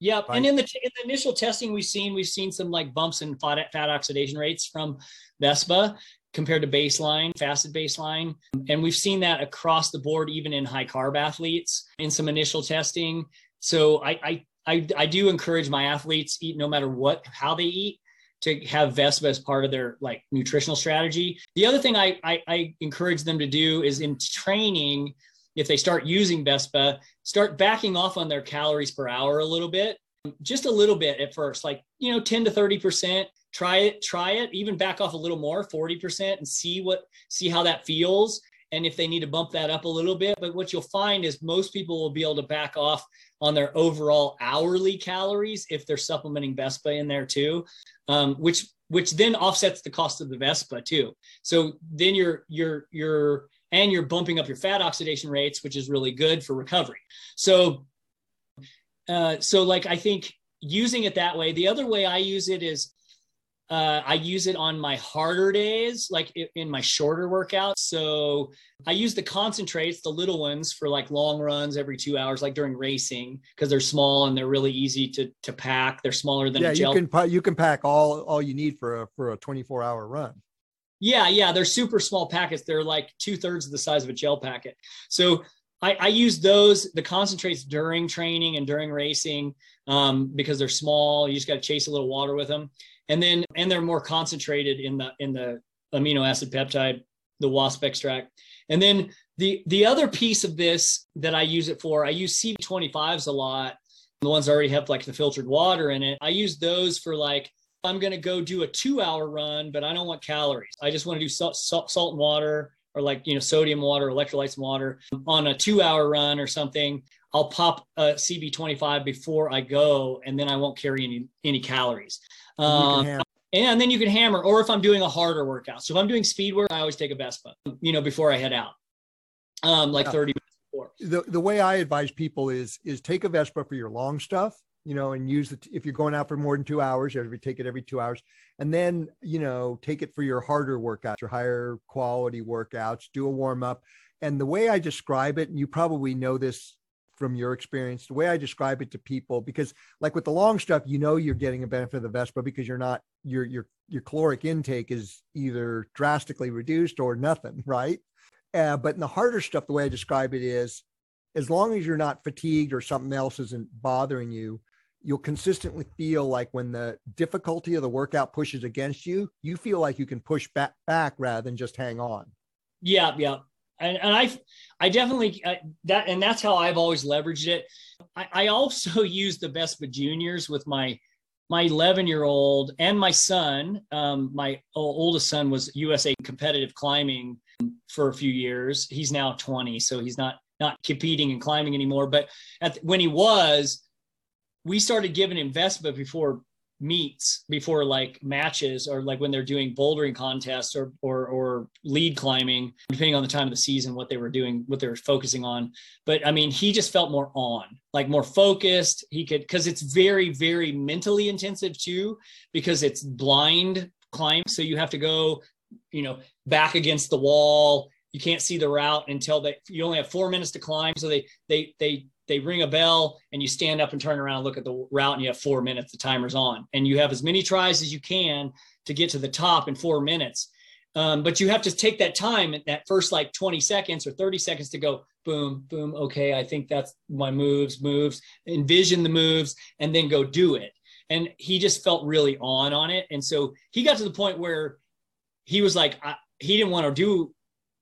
Yep. Right? And in the, in the initial testing we've seen, we've seen some like bumps in fat, fat oxidation rates from Vespa compared to baseline, fasted baseline. And we've seen that across the board, even in high carb athletes in some initial testing. So I, I, I, I do encourage my athletes eat no matter what, how they eat to have Vespa as part of their like nutritional strategy. The other thing I, I, I encourage them to do is in training, if they start using Vespa, start backing off on their calories per hour a little bit, just a little bit at first, like, you know, 10 to 30%. Try it, try it, even back off a little more, 40%, and see what, see how that feels. And if they need to bump that up a little bit. But what you'll find is most people will be able to back off on their overall hourly calories if they're supplementing Vespa in there too, um, which which then offsets the cost of the Vespa too. So then you're you're you're and you're bumping up your fat oxidation rates, which is really good for recovery. So, uh, so like I think using it that way. The other way I use it is uh, I use it on my harder days, like in my shorter workouts. So I use the concentrates, the little ones, for like long runs every two hours, like during racing, because they're small and they're really easy to to pack. They're smaller than yeah. A gel. You can you can pack all all you need for a for a twenty four hour run. Yeah, yeah, they're super small packets. They're like two thirds of the size of a gel packet. So I, I use those, the concentrates during training and during racing um, because they're small. You just got to chase a little water with them, and then and they're more concentrated in the in the amino acid peptide, the wasp extract, and then the the other piece of this that I use it for, I use CV-25s a lot. The ones that already have like the filtered water in it. I use those for like I'm going to go do a two hour run, but I don't want calories. I just want to do salt, salt, salt and water or like, you know, sodium water, electrolytes and water on a two hour run or something. I'll pop a CV-25 before I go, and then I won't carry any, any calories. Um, and then you can hammer, or if I'm doing a harder workout. So if I'm doing speed work, I always take a Vespa, you know, before I head out, um, like yeah. 30 minutes before. The, the way I advise people is, is take a Vespa for your long stuff you know, and use it if you're going out for more than two hours, you have to take it every two hours, and then you know take it for your harder workouts, your higher quality workouts. Do a warm up, and the way I describe it, and you probably know this from your experience, the way I describe it to people, because like with the long stuff, you know you're getting a benefit of the Vespa because you're not your your your caloric intake is either drastically reduced or nothing, right? Uh, but in the harder stuff, the way I describe it is as long as you're not fatigued or something else isn't bothering you, you'll consistently feel like when the difficulty of the workout pushes against you, you feel like you can push back back rather than just hang on. Yeah, yeah. And, and I, I definitely uh, that, and that's how I've always leveraged it. I, I also use the Vespa Juniors with my my 11 year old and my son. Um, my oldest son was USA competitive climbing for a few years. He's now 20, so he's not not competing and climbing anymore. But at, when he was, we started giving him Vespa before meets, before like matches, or like when they're doing bouldering contests or or or lead climbing, depending on the time of the season, what they were doing, what they were focusing on. But I mean, he just felt more on, like more focused. He could because it's very very mentally intensive too, because it's blind climb, so you have to go, you know, back against the wall you can't see the route until they you only have four minutes to climb so they they they they ring a bell and you stand up and turn around and look at the route and you have four minutes the timer's on and you have as many tries as you can to get to the top in four minutes um, but you have to take that time that first like 20 seconds or 30 seconds to go boom boom okay i think that's my moves moves envision the moves and then go do it and he just felt really on on it and so he got to the point where he was like I, he didn't want to do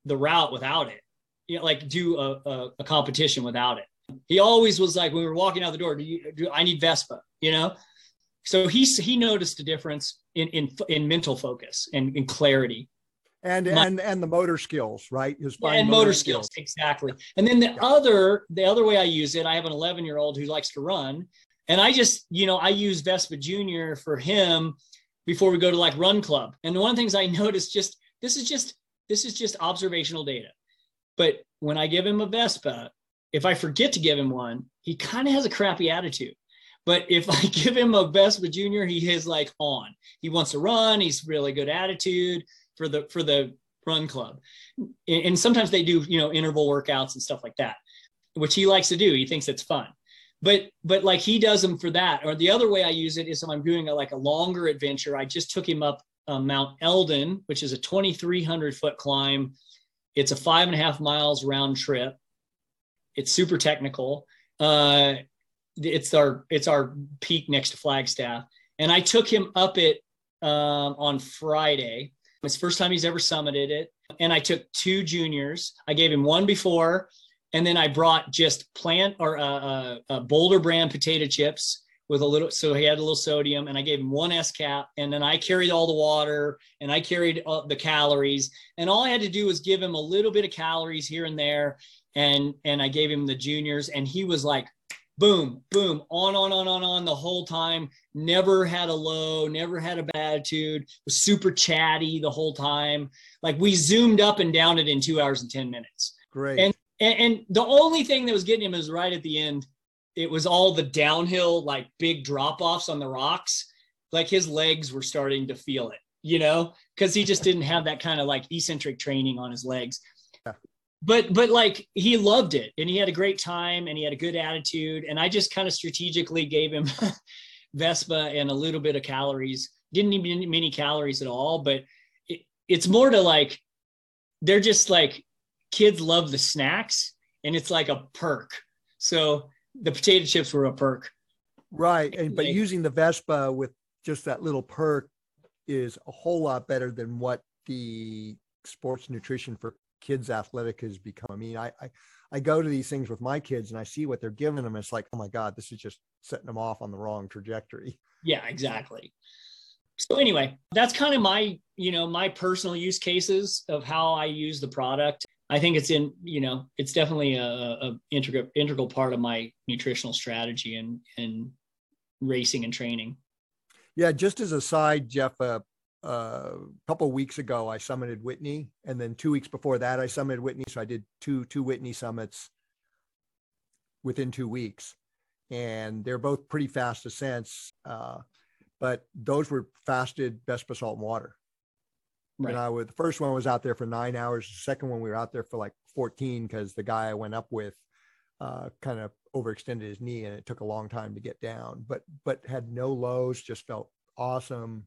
the route without it. You know, like do a, a, a competition without it. He always was like, when we were walking out the door, do you, do, I need Vespa, you know? So he, he noticed a difference in, in, in mental focus and in clarity. And, My, and, and the motor skills, right? His yeah, and motor, motor skills. skills. Exactly. And then the yeah. other, the other way I use it, I have an 11 year old who likes to run and I just, you know, I use Vespa Junior for him before we go to like run club. And one of the things I noticed just, this is just this is just observational data. But when I give him a Vespa, if I forget to give him one, he kind of has a crappy attitude. But if I give him a Vespa Junior, he is like on. He wants to run. He's really good attitude for the for the run club. And sometimes they do you know interval workouts and stuff like that, which he likes to do. He thinks it's fun. but but like he does them for that. Or the other way I use it is if I'm doing a, like a longer adventure. I just took him up uh, Mount Elden, which is a 2,300 foot climb. It's a five and a half miles round trip. It's super technical. Uh, it's our it's our peak next to Flagstaff, and I took him up it um, on Friday. It's first time he's ever summited it, and I took two juniors. I gave him one before. And then I brought just plant or uh, uh, uh, Boulder brand potato chips with a little, so he had a little sodium, and I gave him one S cap, and then I carried all the water and I carried the calories, and all I had to do was give him a little bit of calories here and there, and and I gave him the juniors, and he was like, boom, boom, on, on, on, on, on the whole time. Never had a low, never had a bad attitude. Was super chatty the whole time. Like we zoomed up and down it in two hours and ten minutes. Great. And and, and the only thing that was getting him is right at the end. It was all the downhill, like big drop offs on the rocks. Like his legs were starting to feel it, you know, because he just didn't have that kind of like eccentric training on his legs. But but like he loved it and he had a great time and he had a good attitude. And I just kind of strategically gave him Vespa and a little bit of calories. Didn't need many calories at all, but it, it's more to like they're just like kids love the snacks and it's like a perk. So the potato chips were a perk. Right. And but using the Vespa with just that little perk is a whole lot better than what the sports nutrition for kids athletic has become. I mean, I, I I go to these things with my kids and I see what they're giving them. It's like, oh my God, this is just setting them off on the wrong trajectory. Yeah, exactly. So anyway, that's kind of my, you know, my personal use cases of how I use the product. I think it's in, you know, it's definitely a, a integral integral part of my nutritional strategy and and racing and training. Yeah, just as a side, Jeff, uh, a couple of weeks ago I summited Whitney, and then two weeks before that I summited Whitney. So I did two two Whitney summits within two weeks, and they're both pretty fast ascents. Uh, but those were fasted Vespa salt and water. Right. And I was the first one was out there for nine hours. The second one, we were out there for like 14 because the guy I went up with uh, kind of overextended his knee and it took a long time to get down, but, but had no lows, just felt awesome.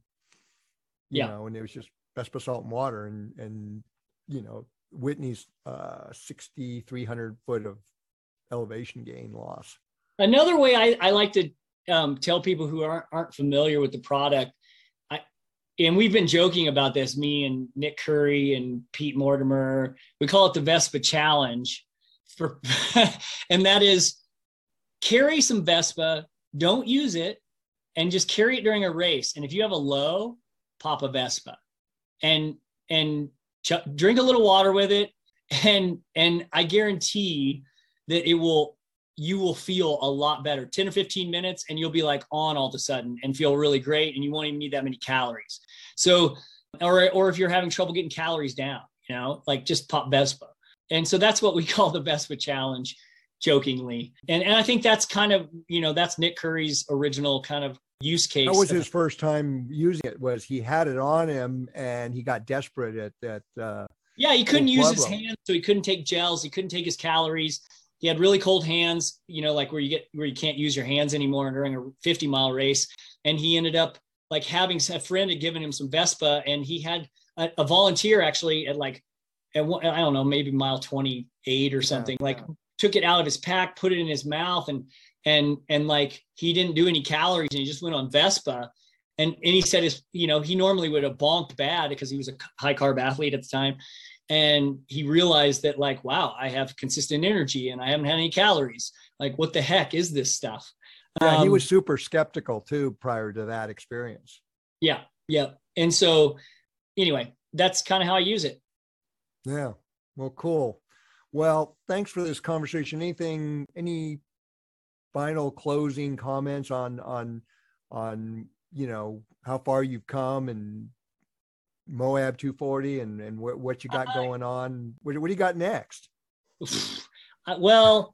You yeah. know, and it was just Vespa salt and water and, and, you know, Whitney's uh, 6,300 foot of elevation gain loss. Another way I, I like to um, tell people who aren't, aren't familiar with the product I, and we've been joking about this, me and Nick Coury and Pete Mortimer. We call it the Vespa Challenge. For and that is carry some Vespa, don't use it, and just carry it during a race. And if you have a low, pop a Vespa. And and ch- drink a little water with it. And and I guarantee that it will you will feel a lot better 10 or 15 minutes and you'll be like on all of a sudden and feel really great and you won't even need that many calories so or or if you're having trouble getting calories down you know like just pop vespa and so that's what we call the vespa challenge jokingly and, and i think that's kind of you know that's nick coury's original kind of use case that was his first time using it was he had it on him and he got desperate at that uh yeah he couldn't use his hands so he couldn't take gels he couldn't take his calories he had really cold hands, you know, like where you get where you can't use your hands anymore during a 50 mile race. And he ended up like having a friend had given him some Vespa, and he had a, a volunteer actually at like at I don't know maybe mile 28 or something yeah, like yeah. took it out of his pack, put it in his mouth, and and and like he didn't do any calories, and he just went on Vespa. And, and he said his, you know, he normally would have bonked bad because he was a high carb athlete at the time. And he realized that like wow i have consistent energy and i haven't had any calories. Like what the heck is this stuff? Yeah um, he was super skeptical too prior to that experience. Yeah yeah. And so anyway that's kind of how i use it. Yeah. Well cool. Well thanks for this conversation. Anything any final closing comments on on on you know how far you've come and Moab 240 and and what, what you got uh, going on. What, what do you got next? well,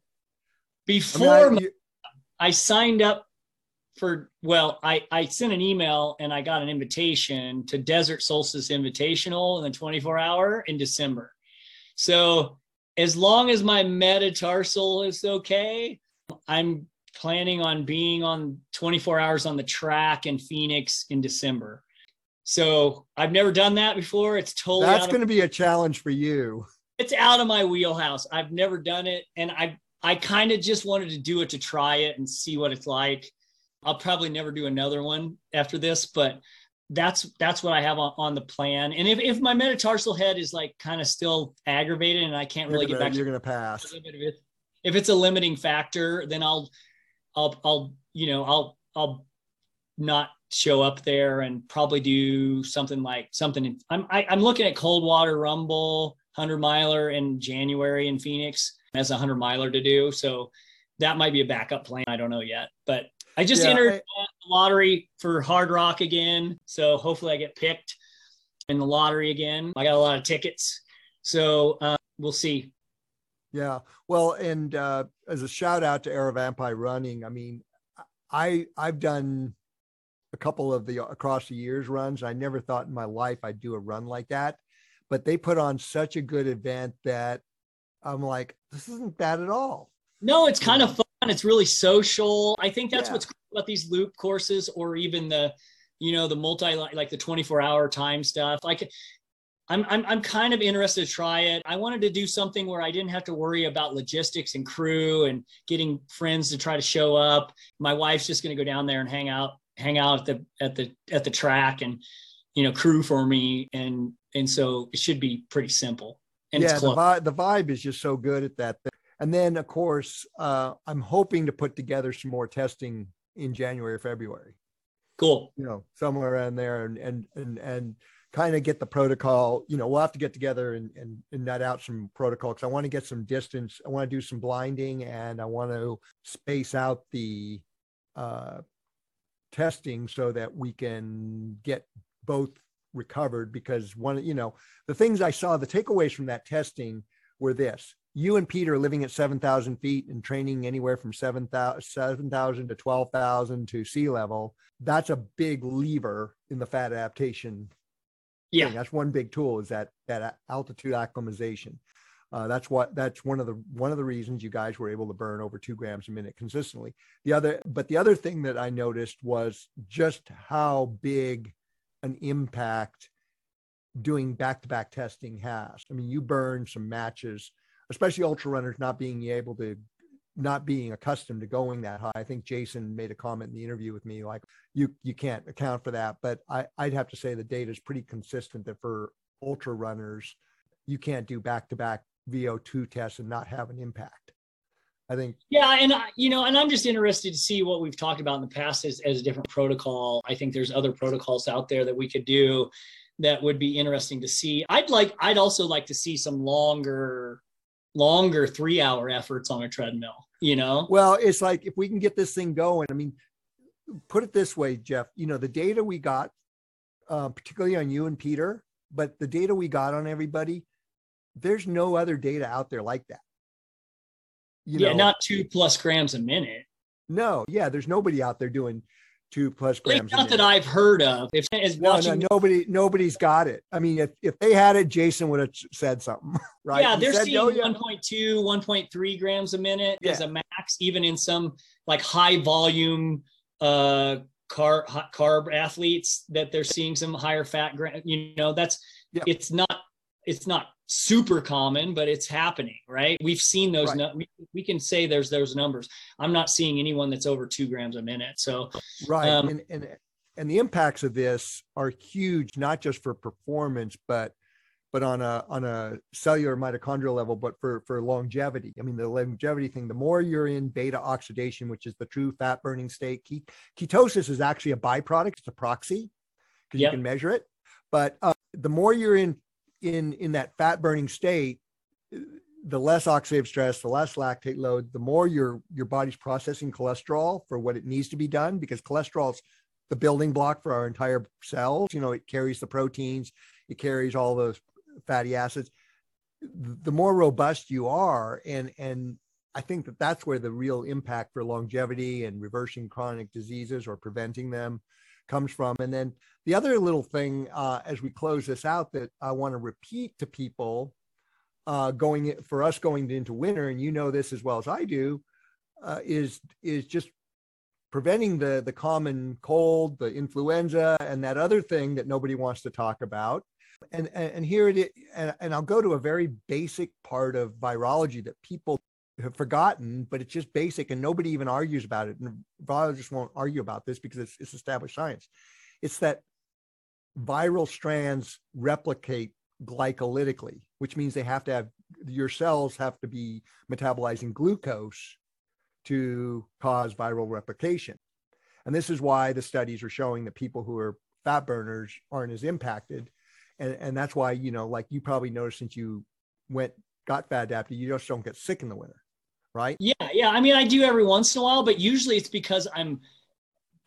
before I, mean, I, you, I signed up for well, I I sent an email and I got an invitation to Desert Solstice Invitational in the 24 hour in December. So as long as my metatarsal is okay, I'm planning on being on 24 hours on the track in Phoenix in December. So I've never done that before. It's totally that's going to be a challenge for you. It's out of my wheelhouse. I've never done it, and I I kind of just wanted to do it to try it and see what it's like. I'll probably never do another one after this, but that's that's what I have on, on the plan. And if, if my metatarsal head is like kind of still aggravated and I can't really gonna, get back, you're to gonna pass. If it's a limiting factor, then I'll I'll I'll you know I'll I'll not show up there and probably do something like something. I'm I, am i am looking at Coldwater Rumble hundred miler in January in Phoenix as a hundred miler to do. So that might be a backup plan. I don't know yet, but I just yeah, entered I, lottery for Hardrock again. So hopefully I get picked in the lottery again. I got a lot of tickets. So uh, we'll see. Yeah. Well, and uh, as a shout out to Aravaipa Running, I mean, I I've done a couple of the across the years runs. I never thought in my life I'd do a run like that, but they put on such a good event that I'm like, this isn't bad at all. No, it's kind of fun. It's really social. I think that's yeah. what's cool about these loop courses or even the, you know, the multi like the 24 hour time stuff. Like I'm, I'm, I'm kind of interested to try it. I wanted to do something where I didn't have to worry about logistics and crew and getting friends to try to show up. My wife's just going to go down there and hang out, hang out at the, at the, at the track and, you know, crew for me. And, and so it should be pretty simple. And yeah, the vibe, the vibe is just so good at that. Thing. And then of course, uh, I'm hoping to put together some more testing in January or February. Cool. You know, somewhere around there and, and, and, and, kind of get the protocol. You know, we'll have to get together and, and, and nut out some protocol because I want to get some distance. I want to do some blinding and I want to space out the uh, testing so that we can get both recovered. Because one, you know, the things I saw, the takeaways from that testing were this you and Peter living at 7,000 feet and training anywhere from 7,000 7, to 12,000 to sea level, that's a big lever in the fat adaptation yeah. Thing. that's one big tool is that that altitude acclimatization. Uh, that's what that's one of the one of the reasons you guys were able to burn over two grams a minute consistently. The other but the other thing that i noticed was just how big an impact doing back-to-back testing has. I mean you burn some matches especially ultra runners not being able to not being accustomed to going that high. I think Jason made a comment in the interview with me, like you you can't account for that. But I, I'd have to say the data is pretty consistent that for ultra runners, you can't do back to back VO2 tests and not have an impact. I think. Yeah, and you know, and I'm just interested to see what we've talked about in the past as, as a different protocol. I think there's other protocols out there that we could do that would be interesting to see. I'd like, I'd also like to see some longer longer three hour efforts on a treadmill, you know? Well, it's like if we can get this thing going, I mean, put it this way, Jeff, you know, the data we got, uh, particularly on you and Peter, but the data we got on everybody, there's no other data out there like that. You yeah, know, not two plus grams a minute. No, yeah, there's nobody out there doing two plus grams. Not that I've heard of. If is watching, no, no, nobody, nobody's got it. I mean, if, if they had it, Jason would have said something, right? Yeah, he they're said, seeing oh, yeah. 1.2, 1.3 grams a minute yeah. as a max, even in some like high volume uh carb carb athletes that they're seeing some higher fat. gram. You know, that's yeah. it's not it's not super common, but it's happening, right? We've seen those. Right. We, we, can say there's those numbers. I'm not seeing anyone that's over two grams a minute. So, right, um, and, and and the impacts of this are huge, not just for performance, but but on a on a cellular mitochondrial level, but for for longevity. I mean, the longevity thing. The more you're in beta oxidation, which is the true fat burning state, ketosis is actually a byproduct. It's a proxy because yep. you can measure it. But uh, the more you're in in in that fat burning state the less oxidative stress the less lactate load the more your your body's processing cholesterol for what it needs to be done because cholesterol's the building block for our entire cells you know it carries the proteins it carries all those fatty acids the more robust you are and and i think that that's where the real impact for longevity and reversing chronic diseases or preventing them comes from. And then the other little thing uh, as we close this out that I want to repeat to people uh, going for us going into winter, and you know this as well as I do, uh, is is just preventing the the common cold, the influenza, and that other thing that nobody wants to talk about. And and, and here it is, and, and I'll go to a very basic part of virology that people have forgotten, but it's just basic and nobody even argues about it. And virologists won't argue about this because it's, it's established science. It's that viral strands replicate glycolytically, which means they have to have your cells have to be metabolizing glucose to cause viral replication. And this is why the studies are showing that people who are fat burners aren't as impacted. And, and that's why, you know, like you probably noticed since you went, got fat adapted, you just don't get sick in the winter, right? Yeah. Yeah. I mean, I do every once in a while, but usually it's because I'm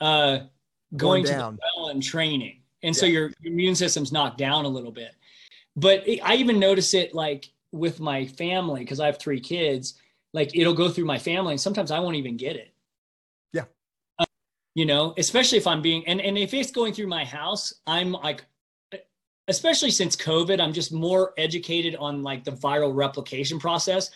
uh, going, going to the well and training. And yeah. so your, your immune system's knocked down a little bit. But it, I even notice it like with my family, because I have three kids like it'll go through my family and sometimes I won't even get it. Yeah. Uh, you know, especially if I'm being, and, and if it's going through my house, I'm like, especially since COVID, I'm just more educated on like the viral replication process,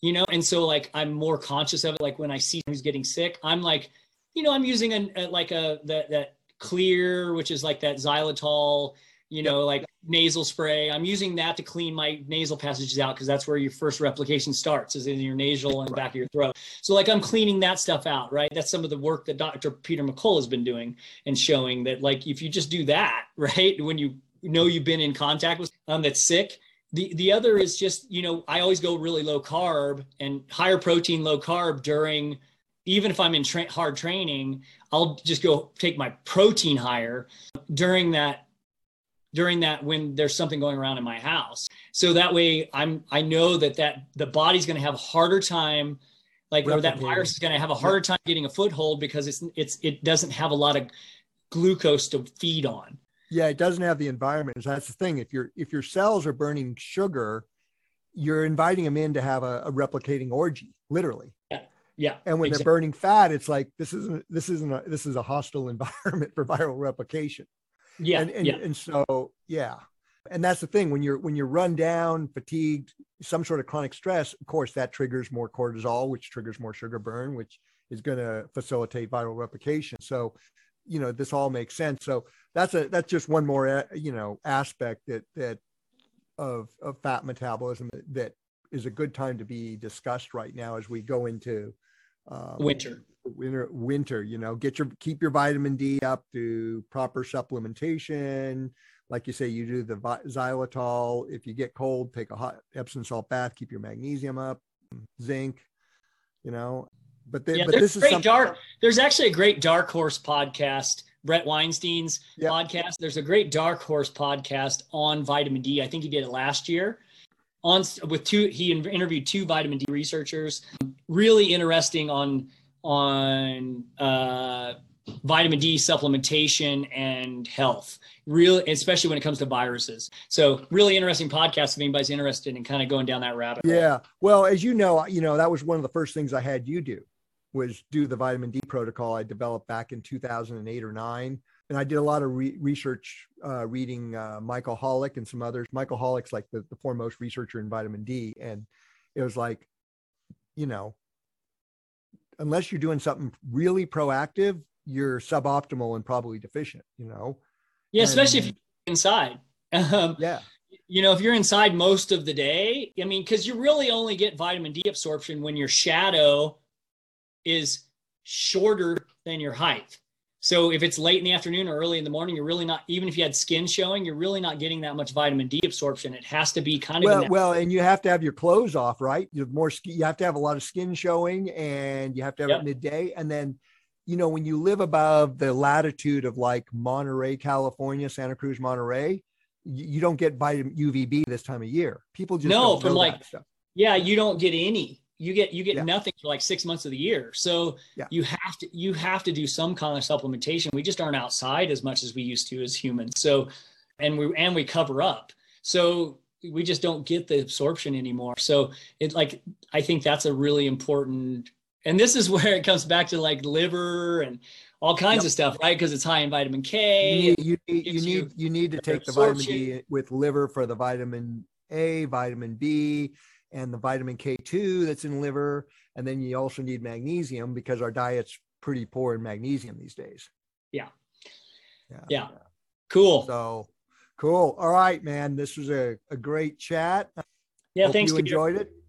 you know? And so like, I'm more conscious of it. Like when I see who's getting sick, I'm like, you know, I'm using a, a like a, that, that Xlear, which is like that xylitol, you know, yep. like nasal spray. I'm using that to clean my nasal passages out because that's where your first replication starts is in your nasal and right. back of your throat. So like I'm cleaning that stuff out, right? That's some of the work that Dr. Peter McCullough has been doing and showing that like if you just do that, right, when you know you've been in contact with um that's sick. The the other is just, you know, I always go really low carb and higher protein, low carb during even if I'm in tra- hard training, I'll just go take my protein higher during that during that when there's something going around in my house. So that way i'm i know that that the body's going to have a harder time like or that virus is going to have a harder time getting a foothold because it's it's it doesn't have a lot of glucose to feed on. Yeah it doesn't have the environment. That's the thing. If your if your cells are burning sugar you're inviting them in to have a, a replicating orgy literally yeah and when exactly. they're burning fat it's like this isn't this isn't a, this is a hostile environment for viral replication yeah and, and, yeah. and so yeah and that's the thing when you're when you're run down fatigued some sort of chronic stress of course that triggers more cortisol which triggers more sugar burn which is going to facilitate viral replication so you know this all makes sense so that's a that's just one more uh, you know aspect that that of of fat metabolism that is a good time to be discussed right now as we go into um, winter. Winter winter you know get your keep your vitamin d up to proper supplementation. Like you say you do the xylitol. If you get cold take a hot epsom salt bath keep your magnesium up zinc you know. But, the, yeah, but this is something- dark there's actually a great dark horse podcast Bret Weinstein's yep. podcast. There's a great dark horse podcast on vitamin d. I think he did it last year on with two he interviewed two vitamin d researchers really interesting on on uh, vitamin D supplementation and health, really, especially when it comes to viruses. So, really interesting podcast if anybody's interested in kind of going down that rabbit. Yeah. Well, as you know, you know that was one of the first things I had you do was do the vitamin D protocol I developed back in 2008 or nine. And I did a lot of re- research uh, reading uh, Michael Holick and some others. Michael Holick's like the, the foremost researcher in vitamin D. And it was like, you know, unless you're doing something really proactive, you're suboptimal and probably deficient, you know? Yeah, and, especially if you're inside. Um, yeah. You know, if you're inside most of the day, I mean, because you really only get vitamin D absorption when your shadow is shorter than your height. So if it's late in the afternoon or early in the morning, you're really not, even if you had skin showing, you're really not getting that much vitamin D absorption. It has to be kind of well, well, and you have to have your clothes off, right? You have more, you have to have a lot of skin showing, and you have to have yep. it midday, and then, you know, when you live above the latitude of like Monterey, California, Santa Cruz, Monterey, you, you don't get vitamin UVB this time of year. People just no from like yeah, you don't get any you get you get yeah. nothing for like six months of the year. So yeah. you have to you have to do some kind of supplementation. We just aren't outside as much as we used to as humans. So and we and we cover up. So we just don't get the absorption anymore. So it like i think that's a really important and this is where it comes back to like liver and all kinds yep. of stuff right? Because it's high in vitamin k. You need you need, you need, you need to take the vitamin d with liver for the vitamin a vitamin b and the vitamin K2 that's in liver. And then you also need magnesium because our diet's pretty poor in magnesium these days. Yeah. Yeah. Yeah. Cool. So cool. All right, man. This was a, a great chat. yeah. Hope thanks. you enjoyed it.